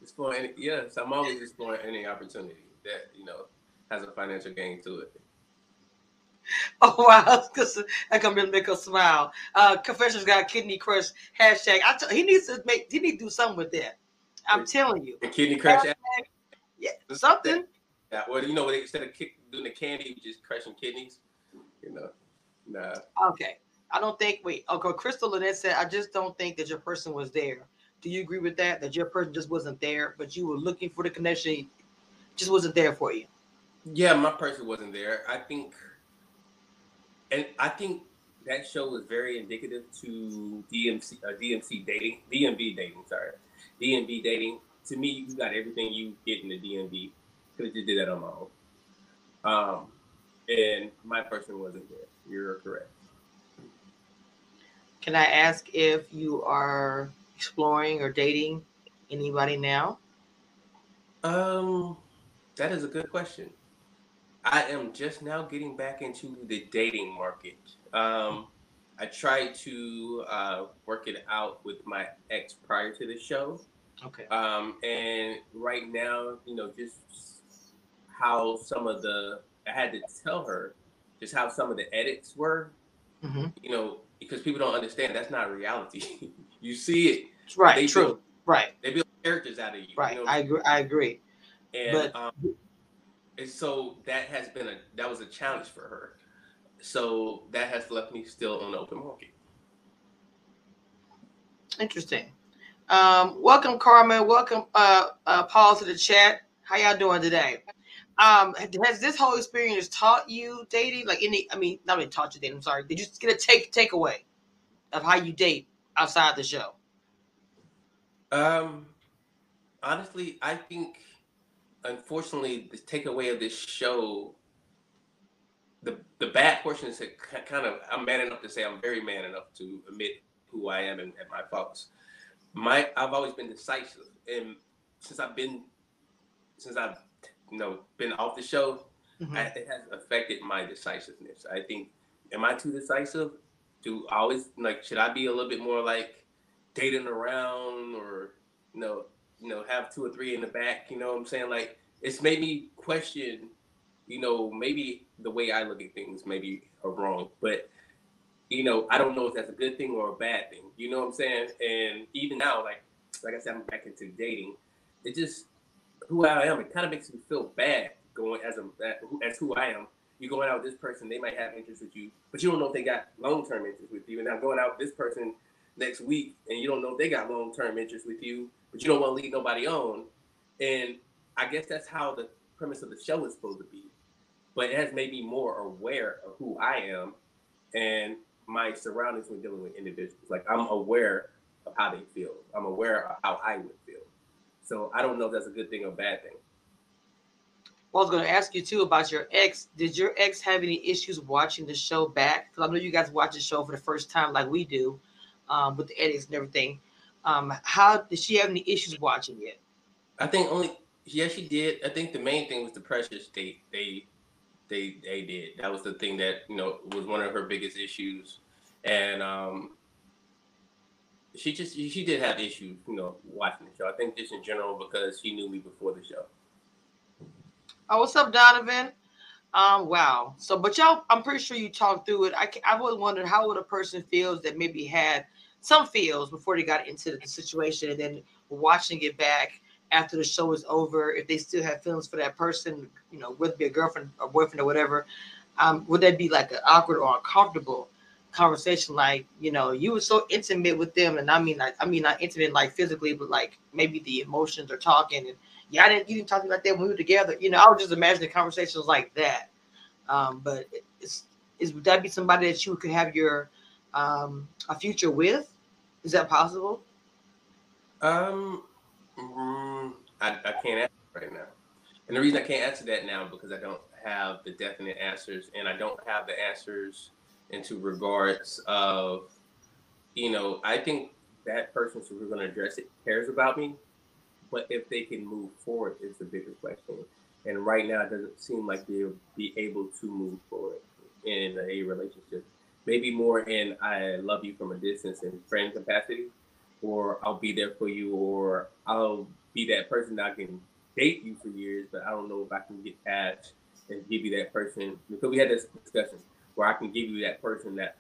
exploring. Yes, I'm always exploring any opportunity that you know has a financial gain to it. Oh wow, because that can really make us smile. Uh, Confessions got kidney crush hashtag. I t- he needs to make. He need to do something with that. I'm telling you. The kidney crush. Hashtag, yeah, something. Yeah, well, you know, instead of kick, doing the candy, just crushing kidneys. You know, nah. Okay. I don't think. Wait, okay. Crystal Lynette said, "I just don't think that your person was there." Do you agree with that? That your person just wasn't there, but you were looking for the connection, just wasn't there for you. Yeah, my person wasn't there. I think, and I think that show was very indicative to DMC, uh, DMC dating, DMV dating. Sorry, DMV dating. To me, you got everything you get in the DMV. Could have just did that on my own. Um, and my person wasn't there. You're correct. Can I ask if you are exploring or dating anybody now? Um, that is a good question. I am just now getting back into the dating market. Um, I tried to uh, work it out with my ex prior to the show. Okay. Um, and right now, you know, just how some of the I had to tell her just how some of the edits were. Mm-hmm. You know, because people don't understand that's not reality. you see it. Right. They true. build- right. They build characters out of you. Right. You know? I agree. I agree. and but- um, and so that has been a that was a challenge for her. So that has left me still on the open market. Interesting. Um, welcome, Carmen. Welcome, uh, uh, Paul, to the chat. How y'all doing today? Um, has this whole experience taught you dating? Like any, I mean, not really taught you dating. I'm sorry. Did you get a take takeaway of how you date outside the show? Um, honestly, I think, unfortunately, the takeaway of this show, the the bad portion is kind of I'm man enough to say I'm very man enough to admit who I am and, and my faults. My I've always been decisive, and since I've been since I've you know been off the show, Mhm. I, it has affected my decisiveness. I think, am I too decisive? Do I always like? Should I be a little bit more like dating around, or you know, you know, have two or three in the back? You know what I'm saying? Like, it's made me question. You know, maybe the way I look at things maybe are wrong, but you know, I don't know if that's a good thing or a bad thing. You know what I'm saying? And even now, like, like I said, I'm back into dating. It just who I am. It kind of makes me feel bad going as a as who I am. You're going out with this person, they might have interest with you, but you don't know if they got long term interest with you. And now going out with this person next week, and you don't know if they got long term interest with you, but you don't want to lead nobody on. And I guess that's how the premise of the show is supposed to be. But it has made me more aware of who I am and my surroundings when dealing with individuals. Like I'm aware of how they feel. I'm aware of how I would feel. So I don't know if that's a good thing or bad thing. Well, I was going to ask you too about your ex. Did your ex have any issues watching the show back? Because I know you guys watch the show for the first time, like we do, um, with the edits and everything. Um, how did she have any issues watching it? I think only yeah she did. I think the main thing was the precious they they they they did. That was the thing that you know was one of her biggest issues, and um, she just she did have issues you know watching the show. I think just in general because she knew me before the show. Oh, what's up, Donovan? Um, wow. So, but y'all, I'm pretty sure you talked through it. I, I've always wondered how would a person feels that maybe had some feels before they got into the situation, and then watching it back after the show is over, if they still have feelings for that person, you know, whether it be a girlfriend or boyfriend or whatever, um, would that be like awkward or uncomfortable conversation? Like, you know, you were so intimate with them, and I mean, like, I mean, not intimate like physically, but like maybe the emotions are talking, and yeah, I didn't, you didn't talk like that when we were together. You know, I would just imagine conversations like that. Um, but it's, is would that be somebody that you could have your um, a future with? Is that possible? Um, mm, I, I can't answer right now. And the reason I can't answer that now because I don't have the definite answers and I don't have the answers into regards of, you know, I think that person who we're going to address it cares about me, but if they can move forward is the bigger question. And right now, it doesn't seem like they'll be able to move forward in a relationship. Maybe more in I love you from a distance in friend capacity, or I'll be there for you, or I'll be that person that I can date you for years, but I don't know if I can get past and give you that person because we had this discussion where I can give you that person that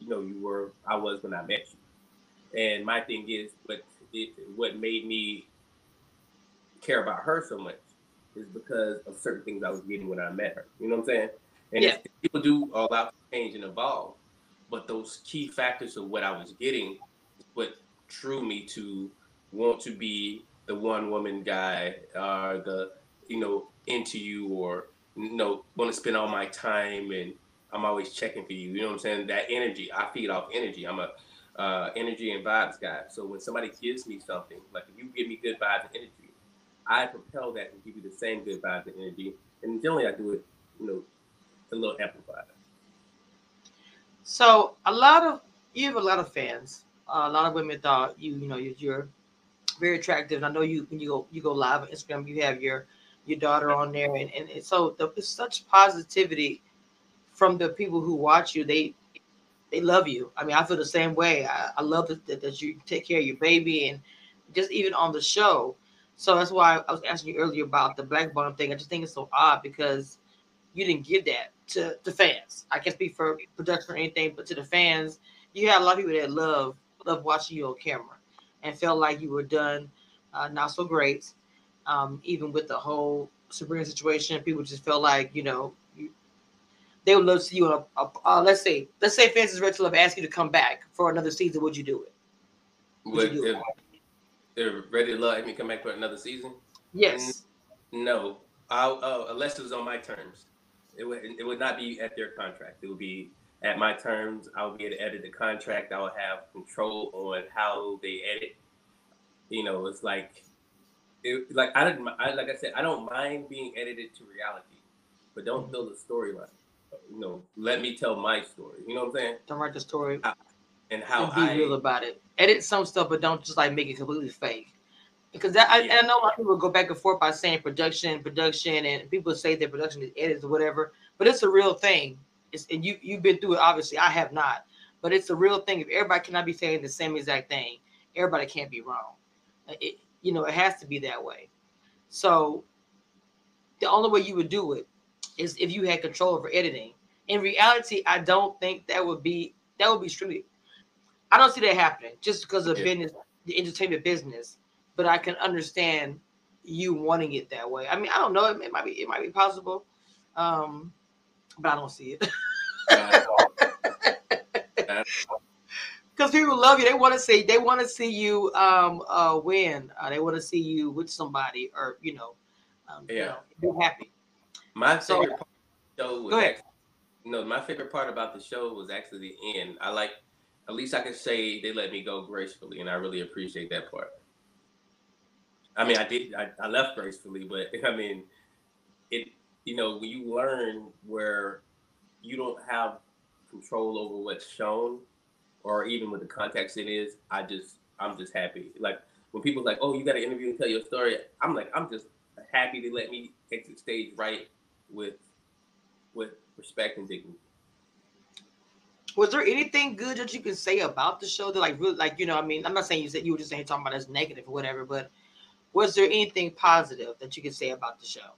you know you were I was when I met you. And my thing is, what it, what made me care about her so much is because of certain things I was getting when I met her. You know what I'm saying? And Yeah. people do allow to change and evolve, but those key factors of what I was getting what drew me to want to be the one woman guy, uh, the you know into you, or you know want to spend all my time and I'm always checking for you. You know what I'm saying? That energy, I feed off energy. I'm a uh, energy and vibes guy. So when somebody gives me something, like if you give me good vibes and energy, I propel that and give you the same good vibes and energy. And generally, I do it you know a little amplified. So a lot of you have a lot of fans. Uh, a lot of women thought you, you know, you're, you're very attractive. And I know you when you go you go live on Instagram, you have your your daughter on there, and and, so the, it's such positivity from the people who watch you. They they love you. I mean, I feel the same way. I, I love that, that, you take care of your baby, and just even on the show. So that's why I was asking you earlier about the black bottom thing. I just think it's so odd because you didn't give that to the fans. I can't speak for production or anything, but to the fans, you had a lot of people that love love watching you on camera and felt like you were done uh, not so great. Um, even with the whole Sabrina situation, people just felt like you know they would love to see you on a, a uh, let's say let's say Francis Love asked you to come back for another season. Would you do it? Would, you do if, it? they're ready to let me come back for another season? Yes. No, I'll, uh, unless it was on my terms. It would it would not be at their contract. It would be at my terms. I would be able to edit the contract. I would have control on how they edit. You know, it's like, it, like I didn't. I, like I said, I don't mind being edited to reality, but don't mm-hmm. build a storyline. You know, let me tell my story. You know what I'm saying? Don't write the story. I, and how and be I, real about it. Edit some stuff, but don't just like make it completely fake. Because that, I, I, know a lot of people go back and forth by saying production, production, and people say that production is edits or whatever, but it's a real thing. It's and you you've been through it. Obviously, I have not, but it's a real thing. If everybody cannot be saying the same exact thing, everybody can't be wrong. Uh, it, you know, it has to be that way. So the only way you would do it is if you had control over editing. In reality, I don't think that would be that would be strictly I don't see that happening just because of yeah. business, the entertainment business. But I can understand you wanting it that way. I mean, I don't know. It, might be it might be possible, um, but I don't see it. Because people love you, they want to see they want to see you um, uh, win. Uh, they want to see you with somebody, or you know, um, yeah, you know, be happy. My so, favorite part of the show was actually, no, my favorite part about the show was actually the end. I like at least I can say they let me go gracefully, and I really appreciate that part. I mean, I did, I, I left gracefully, but I mean, it, you know, when you learn where you don't have control over what's shown, or even what the context it is, I just, I'm just happy. Like when people like, oh, you got to interview and tell your story, I'm like, I'm just happy to let me exit the stage right with, with respect and dignity. Was there anything good that you can say about the show that like really like you know i mean i'm not saying you said you were just saying talking about as negative or whatever but was there anything positive that you could say about the show?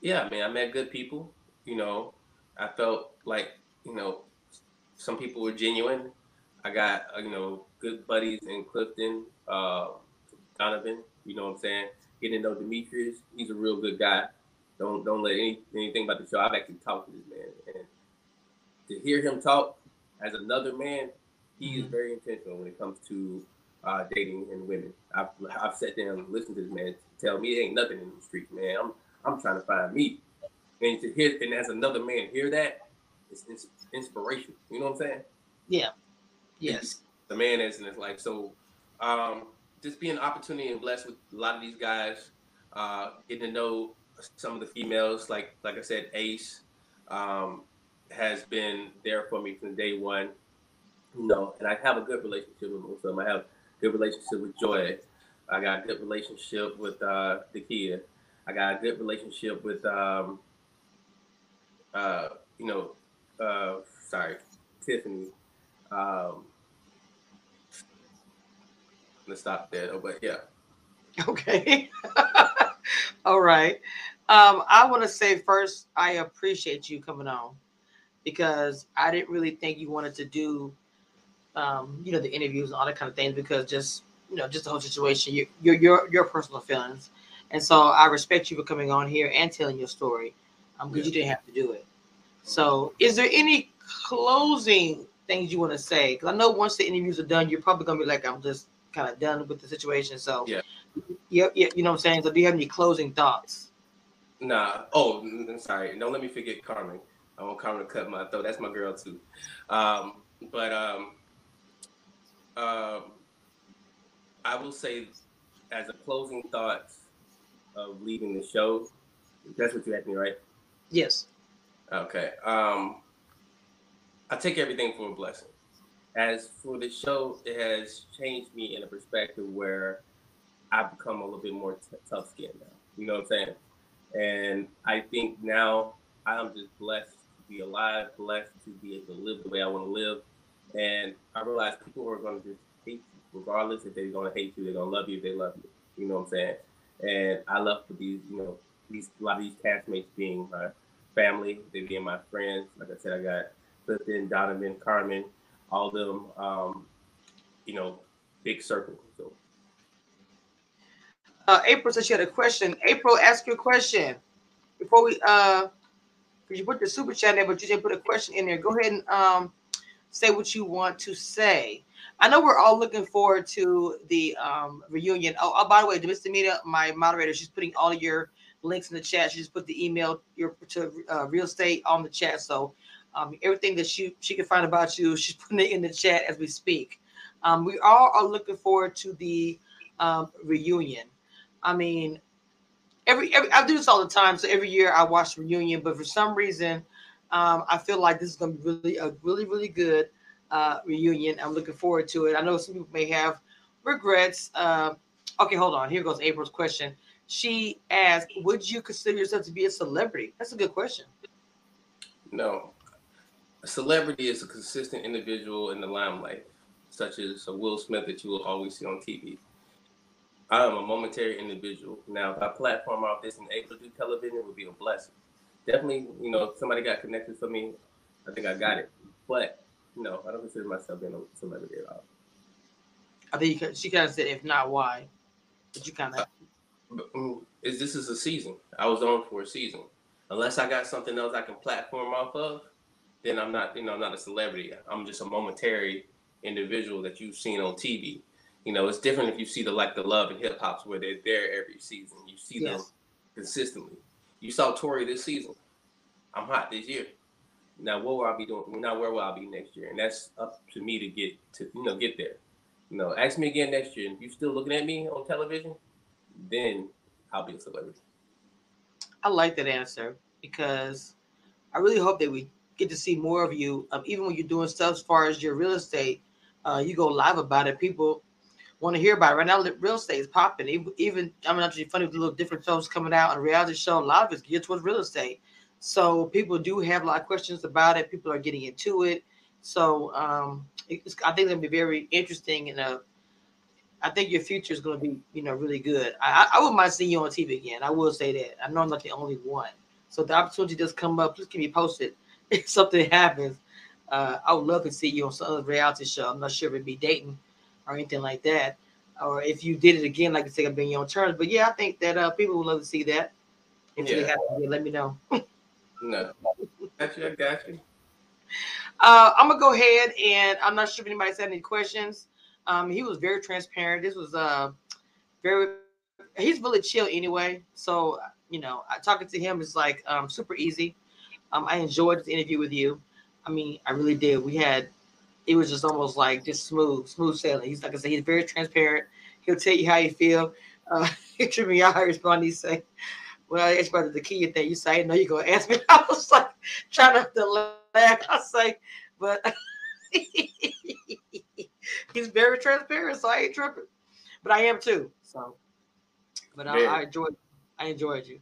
Yeah I mean, i met good people you know. I felt like you know some people were genuine. I got uh, you know good buddies in clifton uh, donovan you know what i'm saying? Getting to know demetrius he's a real good guy don't don't let any, anything about the show i've actually talked to this man and to hear him talk as another man, he mm-hmm. is very intentional when it comes to uh, dating and women. I've, I've sat down and listened to this man tell me it ain't nothing in the streets, man. I'm I'm trying to find me, and to hear and as another man hear that, it's, it's inspiration. You know what I'm saying? Yeah. Yes. The man is in his life. So, um, just being opportunity and blessed with a lot of these guys, uh, getting to know some of the females, like like I said, Ace. Um, has been there for me from day one. You know, and I have a good relationship with most of them. I have good relationship with Joy. I got a good relationship with uh Takia. I got a good relationship with um uh you know uh sorry, Tiffany. Um let's stop there but yeah. Okay. All right. Um, I want to say first, I appreciate you coming on because I didn't really think you wanted to do, um, you know, the interviews and all that kind of things because just you know just the whole situation, your your your, personal feelings, and so I respect you for coming on here and telling your story, um, because yeah. you didn't have to do it. So, is there any closing things you want to say? Because I know once the interviews are done, you're probably gonna be like, I'm just kind of done with the situation. So, yeah, yeah, yeah you know what I'm saying. So, do you have any closing thoughts? Nah. Oh, I'm sorry. Don't let me forget Carmen. I want Carmen to cut my throat. That's my girl too. Um, but um, um, I will say, as a closing thought of leaving the show, that's what you asked me, right? Yes. Okay. Um, I take everything for a blessing. As for the show, it has changed me in a perspective where I've become a little bit more t- tough skinned now. You know what I'm saying? And I think now I'm just blessed to be alive, blessed to be able to live the way I want to live. And I realize people are going to just hate you, regardless if they're going to hate you, they're going to love you if they love you. You know what I'm saying? And I love for these, you know, these a lot of these castmates being my family, they being my friends. Like I said, I got Clifton, Donovan, Carmen, all of them, um, you know, big circle. So uh, April said she had a question. April, ask your question before we uh because you put the super chat in there, but you didn't put a question in there. Go ahead and um say what you want to say. I know we're all looking forward to the um reunion. Oh, oh by the way, Mr. Media, my moderator, she's putting all your links in the chat. She just put the email your to uh, real estate on the chat. So um, everything that she she can find about you, she's putting it in the chat as we speak. Um, we all are looking forward to the um, reunion. I mean, every, every I do this all the time. So every year I watch reunion, but for some reason, um, I feel like this is going to be really a really really good uh, reunion. I'm looking forward to it. I know some people may have regrets. Uh, okay, hold on. Here goes April's question. She asked, "Would you consider yourself to be a celebrity?" That's a good question. No, a celebrity is a consistent individual in the limelight, such as a Will Smith that you will always see on TV. I am a momentary individual. Now, if I platform off this and able to do television, it would be a blessing. Definitely, you know, if somebody got connected for me, I think I got it. But no, I don't consider myself being a celebrity at all. I think you, she kind of said, if not, why? But you kind of. Uh, mm, is this is a season? I was on for a season. Unless I got something else I can platform off of, then I'm not, you know, I'm not a celebrity. I'm just a momentary individual that you've seen on TV. You know, it's different if you see the like the love and hip hops where they're there every season. You see yes. them consistently. You saw Tory this season. I'm hot this year. Now what will I be doing? Now where will I be next year? And that's up to me to get to you know get there. You know, ask me again next year. If you're still looking at me on television, then I'll be a celebrity. I like that answer because I really hope that we get to see more of you. Um, even when you're doing stuff as far as your real estate, uh, you go live about it. People want to hear about it. Right now, real estate is popping. Even, I mean, actually funny with the little different shows coming out and reality show. A lot of it's geared towards real estate. So people do have a lot of questions about it. People are getting into it. So um, I think it'll be very interesting and uh, I think your future is going to be, you know, really good. I, I wouldn't mind seeing you on TV again. I will say that. I know I'm not the only one. So the opportunity does come up. Please keep me posted if something happens. Uh, I would love to see you on some other reality show. I'm not sure if it'd be dating or anything like that. Or if you did it again, like I said, being your own terms. But yeah, I think that uh, people would love to see that. If yeah. you let me know. no, got you. I got you. Uh, I'm gonna go ahead and I'm not sure if anybody's had any questions. Um, he was very transparent. This was uh very he's really chill anyway. So you know, talking to him is like um, super easy. Um, I enjoyed this interview with you. I mean, I really did. We had it was just almost like just smooth, smooth sailing. He's like I said, he's very transparent. He'll tell you how you feel. Uh, me out. I respond. He say, "Well, I asked about the key thing." You say, no, you're gonna ask me." I was like trying not to laugh. I say, but he's very transparent, so I ain't tripping. But I am too. So, but I, I enjoyed. I enjoyed you.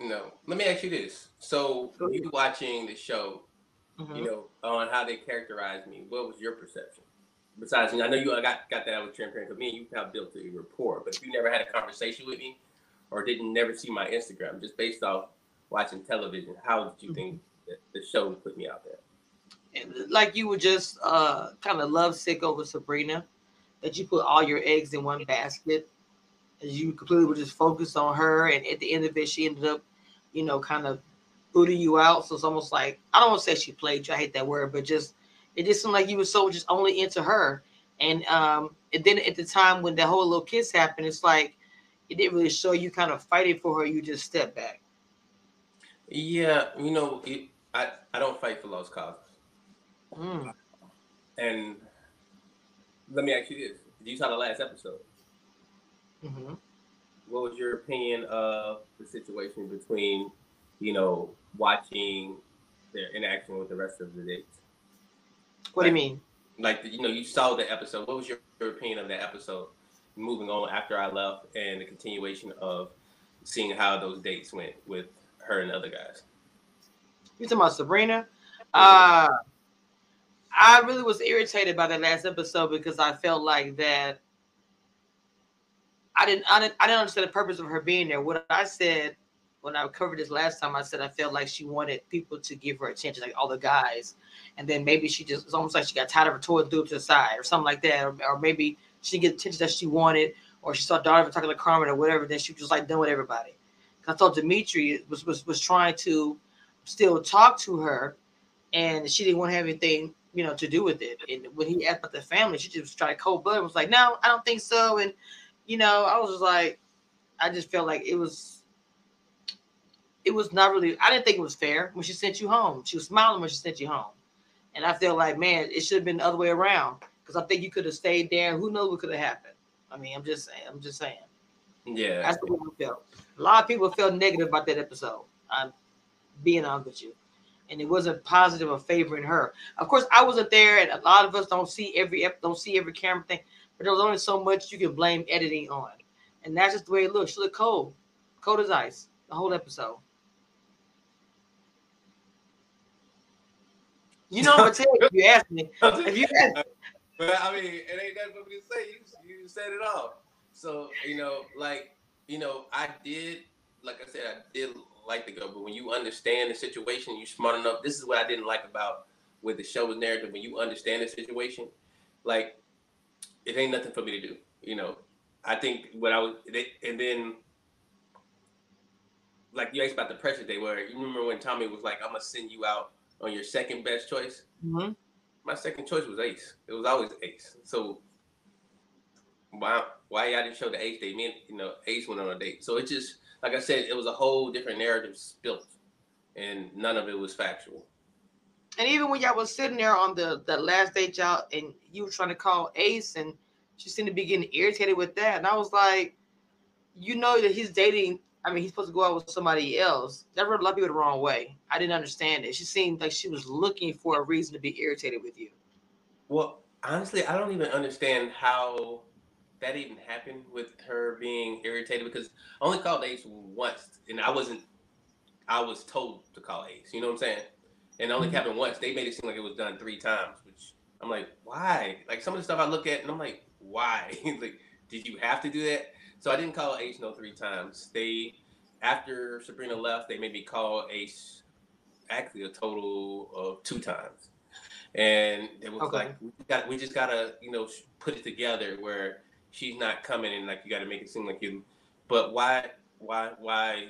No, let me ask you this. So you watching the show mm-hmm. you know, on how they characterized me. What was your perception? Besides, you know, I know you got got that out with transparent because me and you have built a rapport, but if you never had a conversation with me or didn't never see my Instagram, just based off watching television, how did you mm-hmm. think the show put me out there? And like you were just uh, kind of love sick over Sabrina, that you put all your eggs in one basket, as you completely were just focused on her, and at the end of it, she ended up, you know, kind of booting you out. So it's almost like I don't want to say she played you. I hate that word, but just it just seemed like you were so just only into her. And um, and then at the time when the whole little kiss happened, it's like it didn't really show you kind of fighting for her. You just stepped back. Yeah, you know, it, I I don't fight for lost causes. Mm. And let me ask you this: Did you saw the last episode? Mm-hmm. What was your opinion of the situation between you know, watching their interaction with the rest of the dates. What like, do you mean? Like you know, you saw the episode. What was your, opinion of that episode? Moving on after I left, and the continuation of seeing how those dates went with her and other guys. You talking about Sabrina? Uh, I really was irritated by that last episode because I felt like that I didn't, I didn't I didn't understand the purpose of her being there. What I said when I covered this last time, I said I felt like she wanted people to give her attention, like all the guys, and then maybe she just it's almost like she got tired of her toy threw to the side or something like that, or, or maybe she didn't get attention that she wanted, or she saw Donovan talking to Carmen or whatever, then she was just like done with everybody. I thought Dimitri was, was was trying to still talk to her, and she didn't want to have anything you know to do with it. And when he asked about the family, she just tried to cold blood. Was like, no, I don't think so. And you know, I was just like, I just felt like it was. It was not really. I didn't think it was fair when she sent you home. She was smiling when she sent you home, and I feel like, man, it should have been the other way around. Because I think you could have stayed there. Who knows what could have happened? I mean, I'm just saying. I'm just saying. Yeah, that's the way I felt. A lot of people felt negative about that episode. I'm being honest with you, and it wasn't positive or favoring her. Of course, I wasn't there, and a lot of us don't see every don't see every camera thing. But there's only so much you can blame editing on, and that's just the way it looks. She looked cold, cold as ice, the whole episode. You know, what I'm gonna tell you if you ask me. If you ask, but I mean, it ain't nothing for me to say. You, you said it all. So you know, like you know, I did, like I said, I did like to go, but when you understand the situation, you're smart enough. This is what I didn't like about with the show's narrative. When you understand the situation, like it ain't nothing for me to do. You know, I think what I was, and then like you asked about the pressure they were. You remember when Tommy was like, "I'm gonna send you out on your second best choice." Mm-hmm. My second choice was Ace. It was always Ace. So why why y'all didn't show the Ace date? Me you know Ace went on a date. So it just like I said, it was a whole different narrative built, and none of it was factual. And even when y'all was sitting there on the the last date, y'all, and you were trying to call Ace, and she seemed to be getting irritated with that, and I was like, you know that he's dating. I mean, he's supposed to go out with somebody else. That rubbed a lot of people the wrong way. I didn't understand it. She seemed like she was looking for a reason to be irritated with you. Well, honestly, I don't even understand how that even happened with her being irritated because I only called Ace once, and I wasn't. I was told to call Ace. You know what I'm saying? and it only mm-hmm. happened once. They made it seem like it was done three times, which I'm like, why? Like some of the stuff I look at and I'm like, why? like, did you have to do that? So I didn't call Ace no three times. They after Sabrina left, they made me call Ace actually a total of two times. And it was okay. like we got we just gotta, you know, put it together where she's not coming and like you gotta make it seem like you but why why why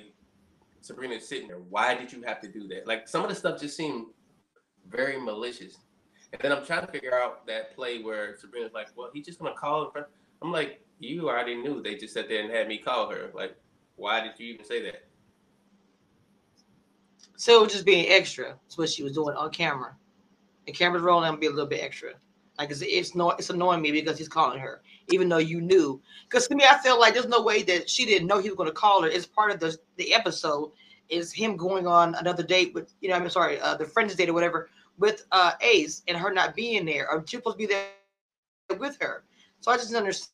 Sabrina's sitting there. Why did you have to do that? Like some of the stuff just seemed very malicious. And then I'm trying to figure out that play where Sabrina's like, well, he's just gonna call in front. I'm like, you already knew. They just sat there and had me call her. Like, why did you even say that? So just being extra. That's what she was doing on camera. The camera's rolling, I'm be a little bit extra. Like it's it's no it's annoying me because he's calling her, even though you knew. Because to me, I felt like there's no way that she didn't know he was going to call her. It's part of the the episode is him going on another date with you know I'm sorry uh, the friend's date or whatever with uh Ace and her not being there or she supposed to be there with her. So I just understand.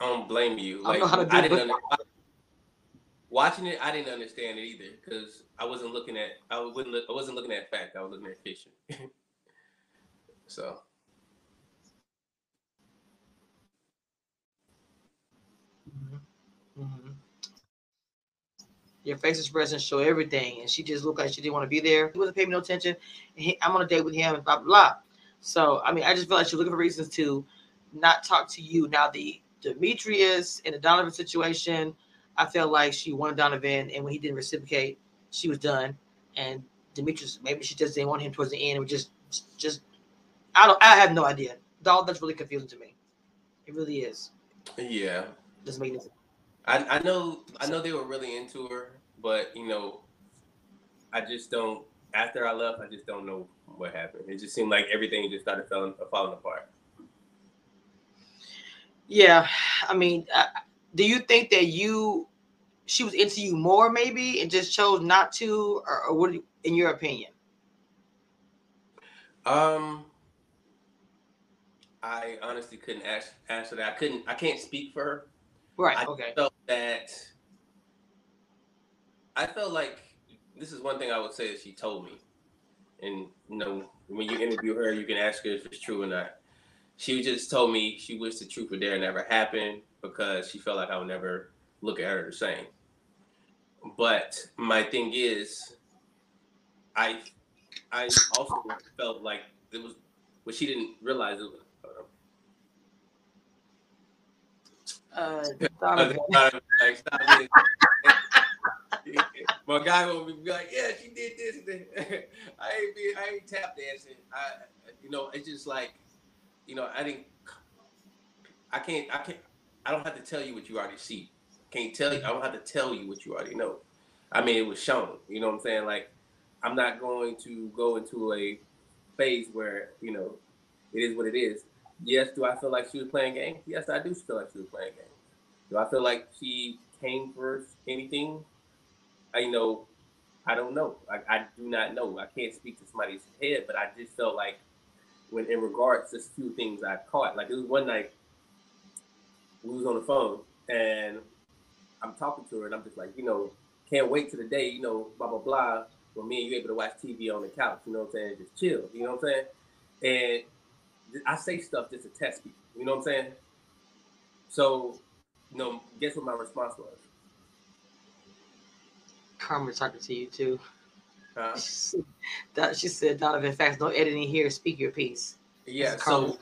I don't blame you. Like, I, I didn't understand watching it, I didn't understand it either because I wasn't looking at I wasn't I wasn't looking at fact. I was looking at fiction. so. Mm-hmm. Mm-hmm. Your face expression show everything, and she just looked like she didn't want to be there. He wasn't paying me no attention. He, I'm on a date with him, and blah blah blah. So I mean, I just feel like she's looking for reasons to not talk to you. Now the Demetrius in the Donovan situation, I felt like she wanted Donovan, and when he didn't reciprocate, she was done. And Demetrius, maybe she just didn't want him towards the end. It was just, just, I don't, I have no idea. All that's really confusing to me. It really is. Yeah. Doesn't make sense. I, I know, I know they were really into her, but you know, I just don't. After I left, I just don't know what happened. It just seemed like everything just started falling, falling apart. Yeah, I mean, uh, do you think that you she was into you more maybe and just chose not to, or, or what? In your opinion? Um, I honestly couldn't ask, answer that. I couldn't. I can't speak for her. Right. I okay. felt that. I felt like this is one thing I would say that she told me, and you know, when you interview her, you can ask her if it's true or not. She just told me she wished the truth would dare never happen because she felt like I would never look at her the same. But my thing is, I I also felt like it was, but she didn't realize it was. Uh, like. My guy will be like, "Yeah, she did this." I ain't be, I ain't tap dancing. I, you know, it's just like, you know, I didn't, I can't, I can't, I don't have to tell you what you already see. Can't tell you. I don't have to tell you what you already know. I mean, it was shown. You know what I'm saying? Like, I'm not going to go into a phase where you know, it is what it is. Yes, do I feel like she was playing games? Yes, I do feel like she was playing games. Do I feel like she came for anything? I know, I don't know. I, I do not know. I can't speak to somebody's head, but I just felt like when in regards to a few things I caught, like it was one night we was on the phone and I'm talking to her and I'm just like, you know, can't wait to the day, you know, blah blah blah, when me and you able to watch TV on the couch, you know what I'm saying? Just chill, you know what I'm saying? And I say stuff just to test people, you know what I'm saying? So, you know, guess what my response was? Carmen talking to you too. Huh? she said, Donovan, facts, no editing here. Speak your piece. Yeah. So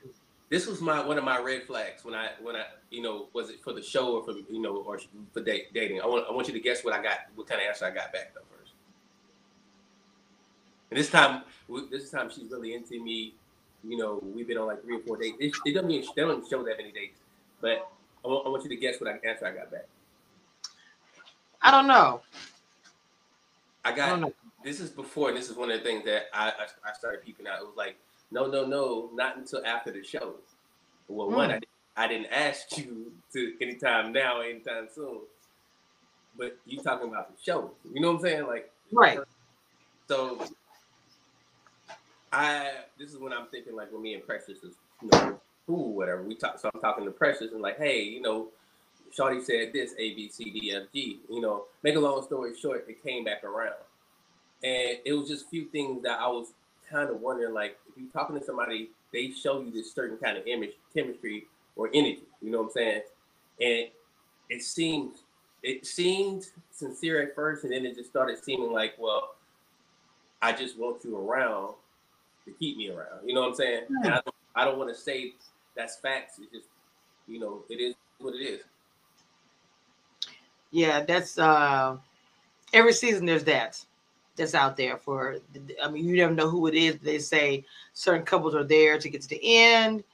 this was my one of my red flags when I when I you know was it for the show or for you know or for date, dating. I want I want you to guess what I got. What kind of answer I got back though first. And this time this time she's really into me. You know we've been on like three or four dates. It, it doesn't even, they don't show that many dates, but I want, I want you to guess what I, answer I got back. I don't know. I got I this is before. and This is one of the things that I, I, I started peeping out. It was like, no, no, no, not until after the show. Well, mm. one, I, I didn't ask you to anytime now, anytime soon. But you talking about the show. You know what I'm saying? Like, right. So, I this is when I'm thinking like when me and Precious is you know cool, whatever. We talk. So I'm talking to Precious and like, hey, you know, Shawty said this A B C D F G. You know, make a long story short, it came back around, and it was just a few things that I was kind of wondering. Like, if you're talking to somebody, they show you this certain kind of image, chemistry, or energy. You know what I'm saying? And it seemed it seemed sincere at first, and then it just started seeming like, well, I just want you around to keep me around. You know what I'm saying? Yeah. I don't, I don't want to say that's facts. It's just, you know, it is what it is. Yeah, that's uh every season there's that that's out there for I mean you never know who it is. They say certain couples are there to get to the end.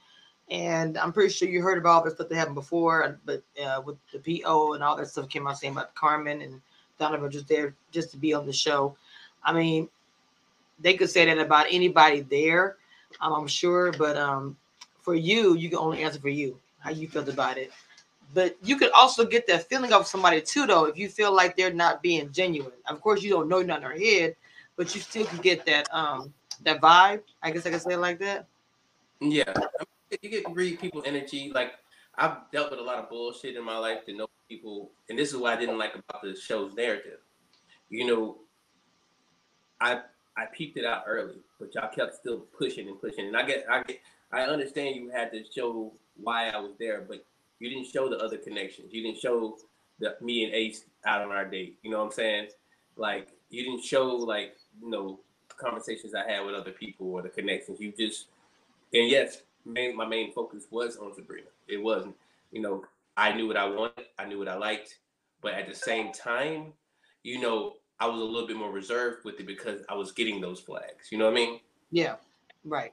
And I'm pretty sure you heard about all the stuff that happened before, but uh, with the PO and all that stuff came out saying about Carmen and Donovan just there just to be on the show. I mean, they could say that about anybody there, um, I'm sure, but um, for you, you can only answer for you how you felt about it. But you could also get that feeling of somebody too, though, if you feel like they're not being genuine. Of course, you don't know in their head, but you still can get that um that vibe. I guess I can say it like that. Yeah, you get read people's energy. Like I've dealt with a lot of bullshit in my life to know people, and this is what I didn't like about the show's narrative. You know, I I peeped it out early, but y'all kept still pushing and pushing. And I get I get I understand you had to show why I was there, but you didn't show the other connections. You didn't show the me and Ace out on our date. You know what I'm saying? Like you didn't show like you know conversations I had with other people or the connections. You just and yes, main my main focus was on Sabrina. It wasn't, you know, I knew what I wanted, I knew what I liked, but at the same time, you know, I was a little bit more reserved with it because I was getting those flags. You know what I mean? Yeah, right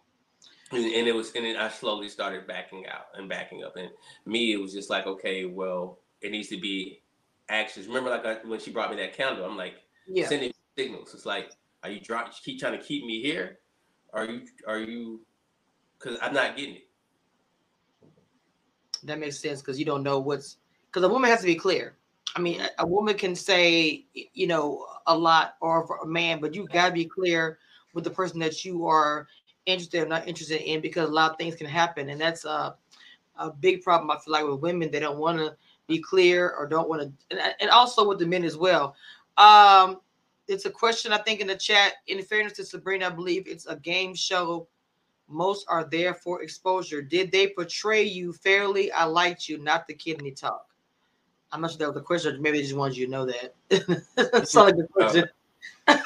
and, and it was and then I slowly started backing out and backing up. And me, it was just like, okay, well, it needs to be actions. Remember, like I, when she brought me that candle, I'm like yeah. sending signals. It's like, are you trying keep trying to keep me here? Are you are you? Because I'm not getting it. That makes sense because you don't know what's because a woman has to be clear. I mean, a, a woman can say, you know, a lot or for a man, but you gotta be clear with the person that you are interested or not interested in because a lot of things can happen. And that's a, a big problem I feel like with women. They don't want to be clear or don't want to and, and also with the men as well. Um, it's a question I think in the chat. In fairness to Sabrina, I believe it's a game show. Most are there for exposure. Did they portray you fairly? I liked you, not the kidney talk. I'm not sure that was the question. Maybe they just wanted you to know that. That's not a good question. I mean,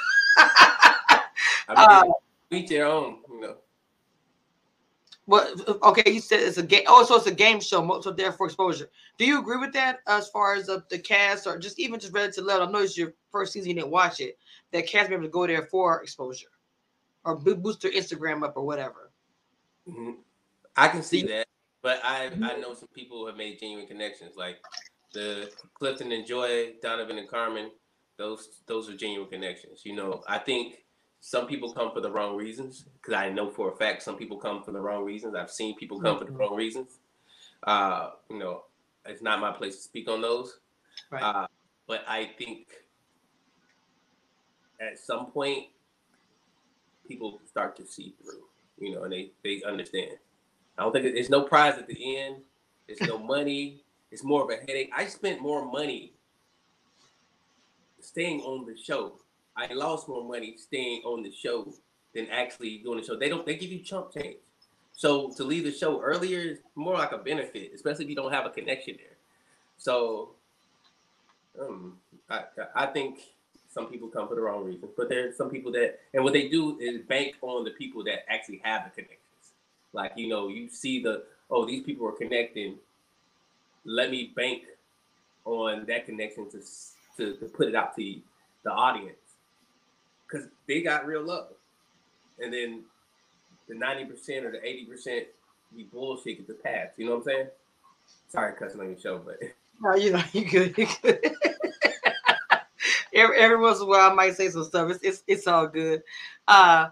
uh, each their own, you know. Well, okay, you said it's a game. Oh, so it's a game show, so therefore exposure. Do you agree with that uh, as far as the, the cast or just even just relative level? I know it's your first season, you didn't watch it. That cast member to go there for exposure or boost their Instagram up or whatever. Mm-hmm. I can see that, but I I mm-hmm. know some people who have made genuine connections, like the Clifton and Joy, Donovan and Carmen. Those those are genuine connections. You know, I think some people come for the wrong reasons because I know for a fact some people come for the wrong reasons. I've seen people come for the wrong reasons. Uh, you know, it's not my place to speak on those. Right. Uh, but I think at some point people start to see through, you know, and they they understand. I don't think there's no prize at the end. There's no money. It's more of a headache. I spent more money staying on the show I lost more money staying on the show than actually doing the show. They don't they give you chump change. So to leave the show earlier is more like a benefit, especially if you don't have a connection there. So um, I I think some people come for the wrong reasons, but there's some people that and what they do is bank on the people that actually have the connections. Like you know, you see the oh these people are connecting. Let me bank on that connection to to, to put it out to the audience because they got real love. And then the 90% or the 80% be bullshit get the past. You know what I'm saying? Sorry, cussing on your show, but no, you know, you good. You good. every, every once in a while, I might say some stuff. It's it's, it's all good. Uh,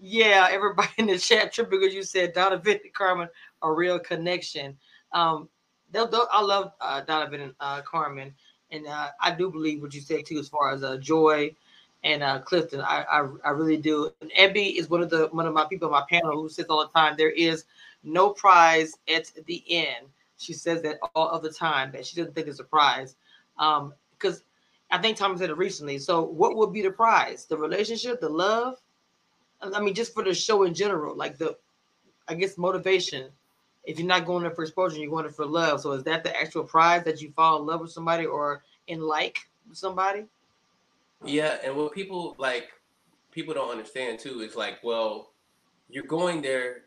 yeah, everybody in the chat, tripping because you said Donovan and Carmen a real connection. Um, they'll, they'll, I love uh, Donovan and uh, Carmen, and uh, I do believe what you said too, as far as uh, joy and uh, Clifton. I, I, I really do. And Ebby is one of the one of my people on my panel who says all the time there is no prize at the end. She says that all of the time that she doesn't think it's a prize. Um, because I think Tom said it recently. So what would be the prize? The relationship, the love? I mean, just for the show in general, like the I guess motivation. If you're not going there for exposure, you're going there for love. So is that the actual prize that you fall in love with somebody or in like somebody? Yeah, and what people like people don't understand too is like, well, you're going there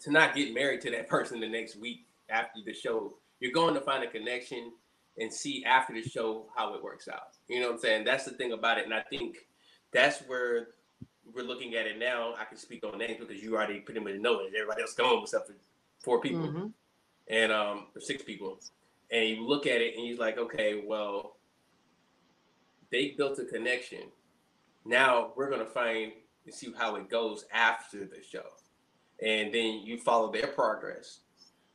to not get married to that person the next week after the show. You're going to find a connection and see after the show how it works out. You know what I'm saying? That's the thing about it. And I think that's where we're looking at it now. I can speak on names because you already pretty much know it. Everybody else going except for four people mm-hmm. and um or six people. And you look at it and you're like, okay, well, they built a connection. Now we're gonna find and see how it goes after the show, and then you follow their progress.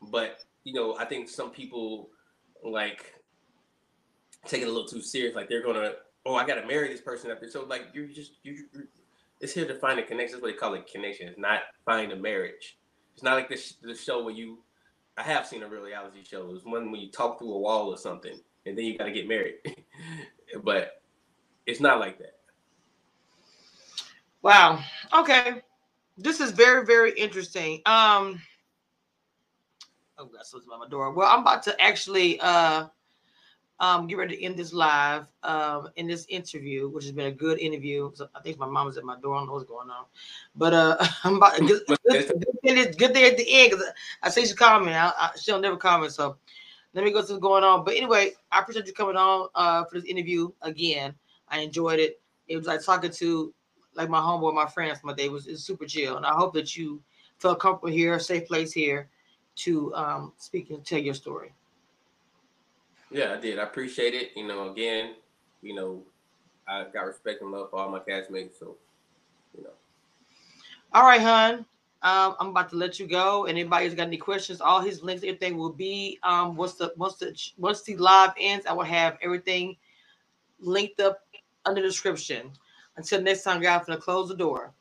But you know, I think some people like take it a little too serious. Like they're gonna, oh, I gotta marry this person after. So like you're just you. It's here to find a connection. That's what they call it connection. It's not find a marriage. It's not like this the show where you. I have seen a reality show. It's one when you talk through a wall or something, and then you got to get married. but it's not like that. Wow. Okay. This is very, very interesting. Um oh god, so by my door. Well, I'm about to actually uh um get ready to end this live um in this interview, which has been a good interview. So I think my mom was at my door. I don't know what's going on. But uh I'm about to get good, good, good at the end because I say she's coming. I, I, she'll never comment. So let me go see what's going on. But anyway, I appreciate you coming on uh for this interview again. I enjoyed it. It was like talking to like my homeboy, my friends my day was, was super chill. And I hope that you felt comfortable here, safe place here to um, speak and tell your story. Yeah, I did. I appreciate it. You know, again, you know, I got respect and love for all my castmates. So, you know. All right, hon. Um, I'm about to let you go. And anybody's got any questions, all his links, everything will be um once the once the once the live ends, I will have everything linked up under the description. Until next time, God, I'm going to close the door.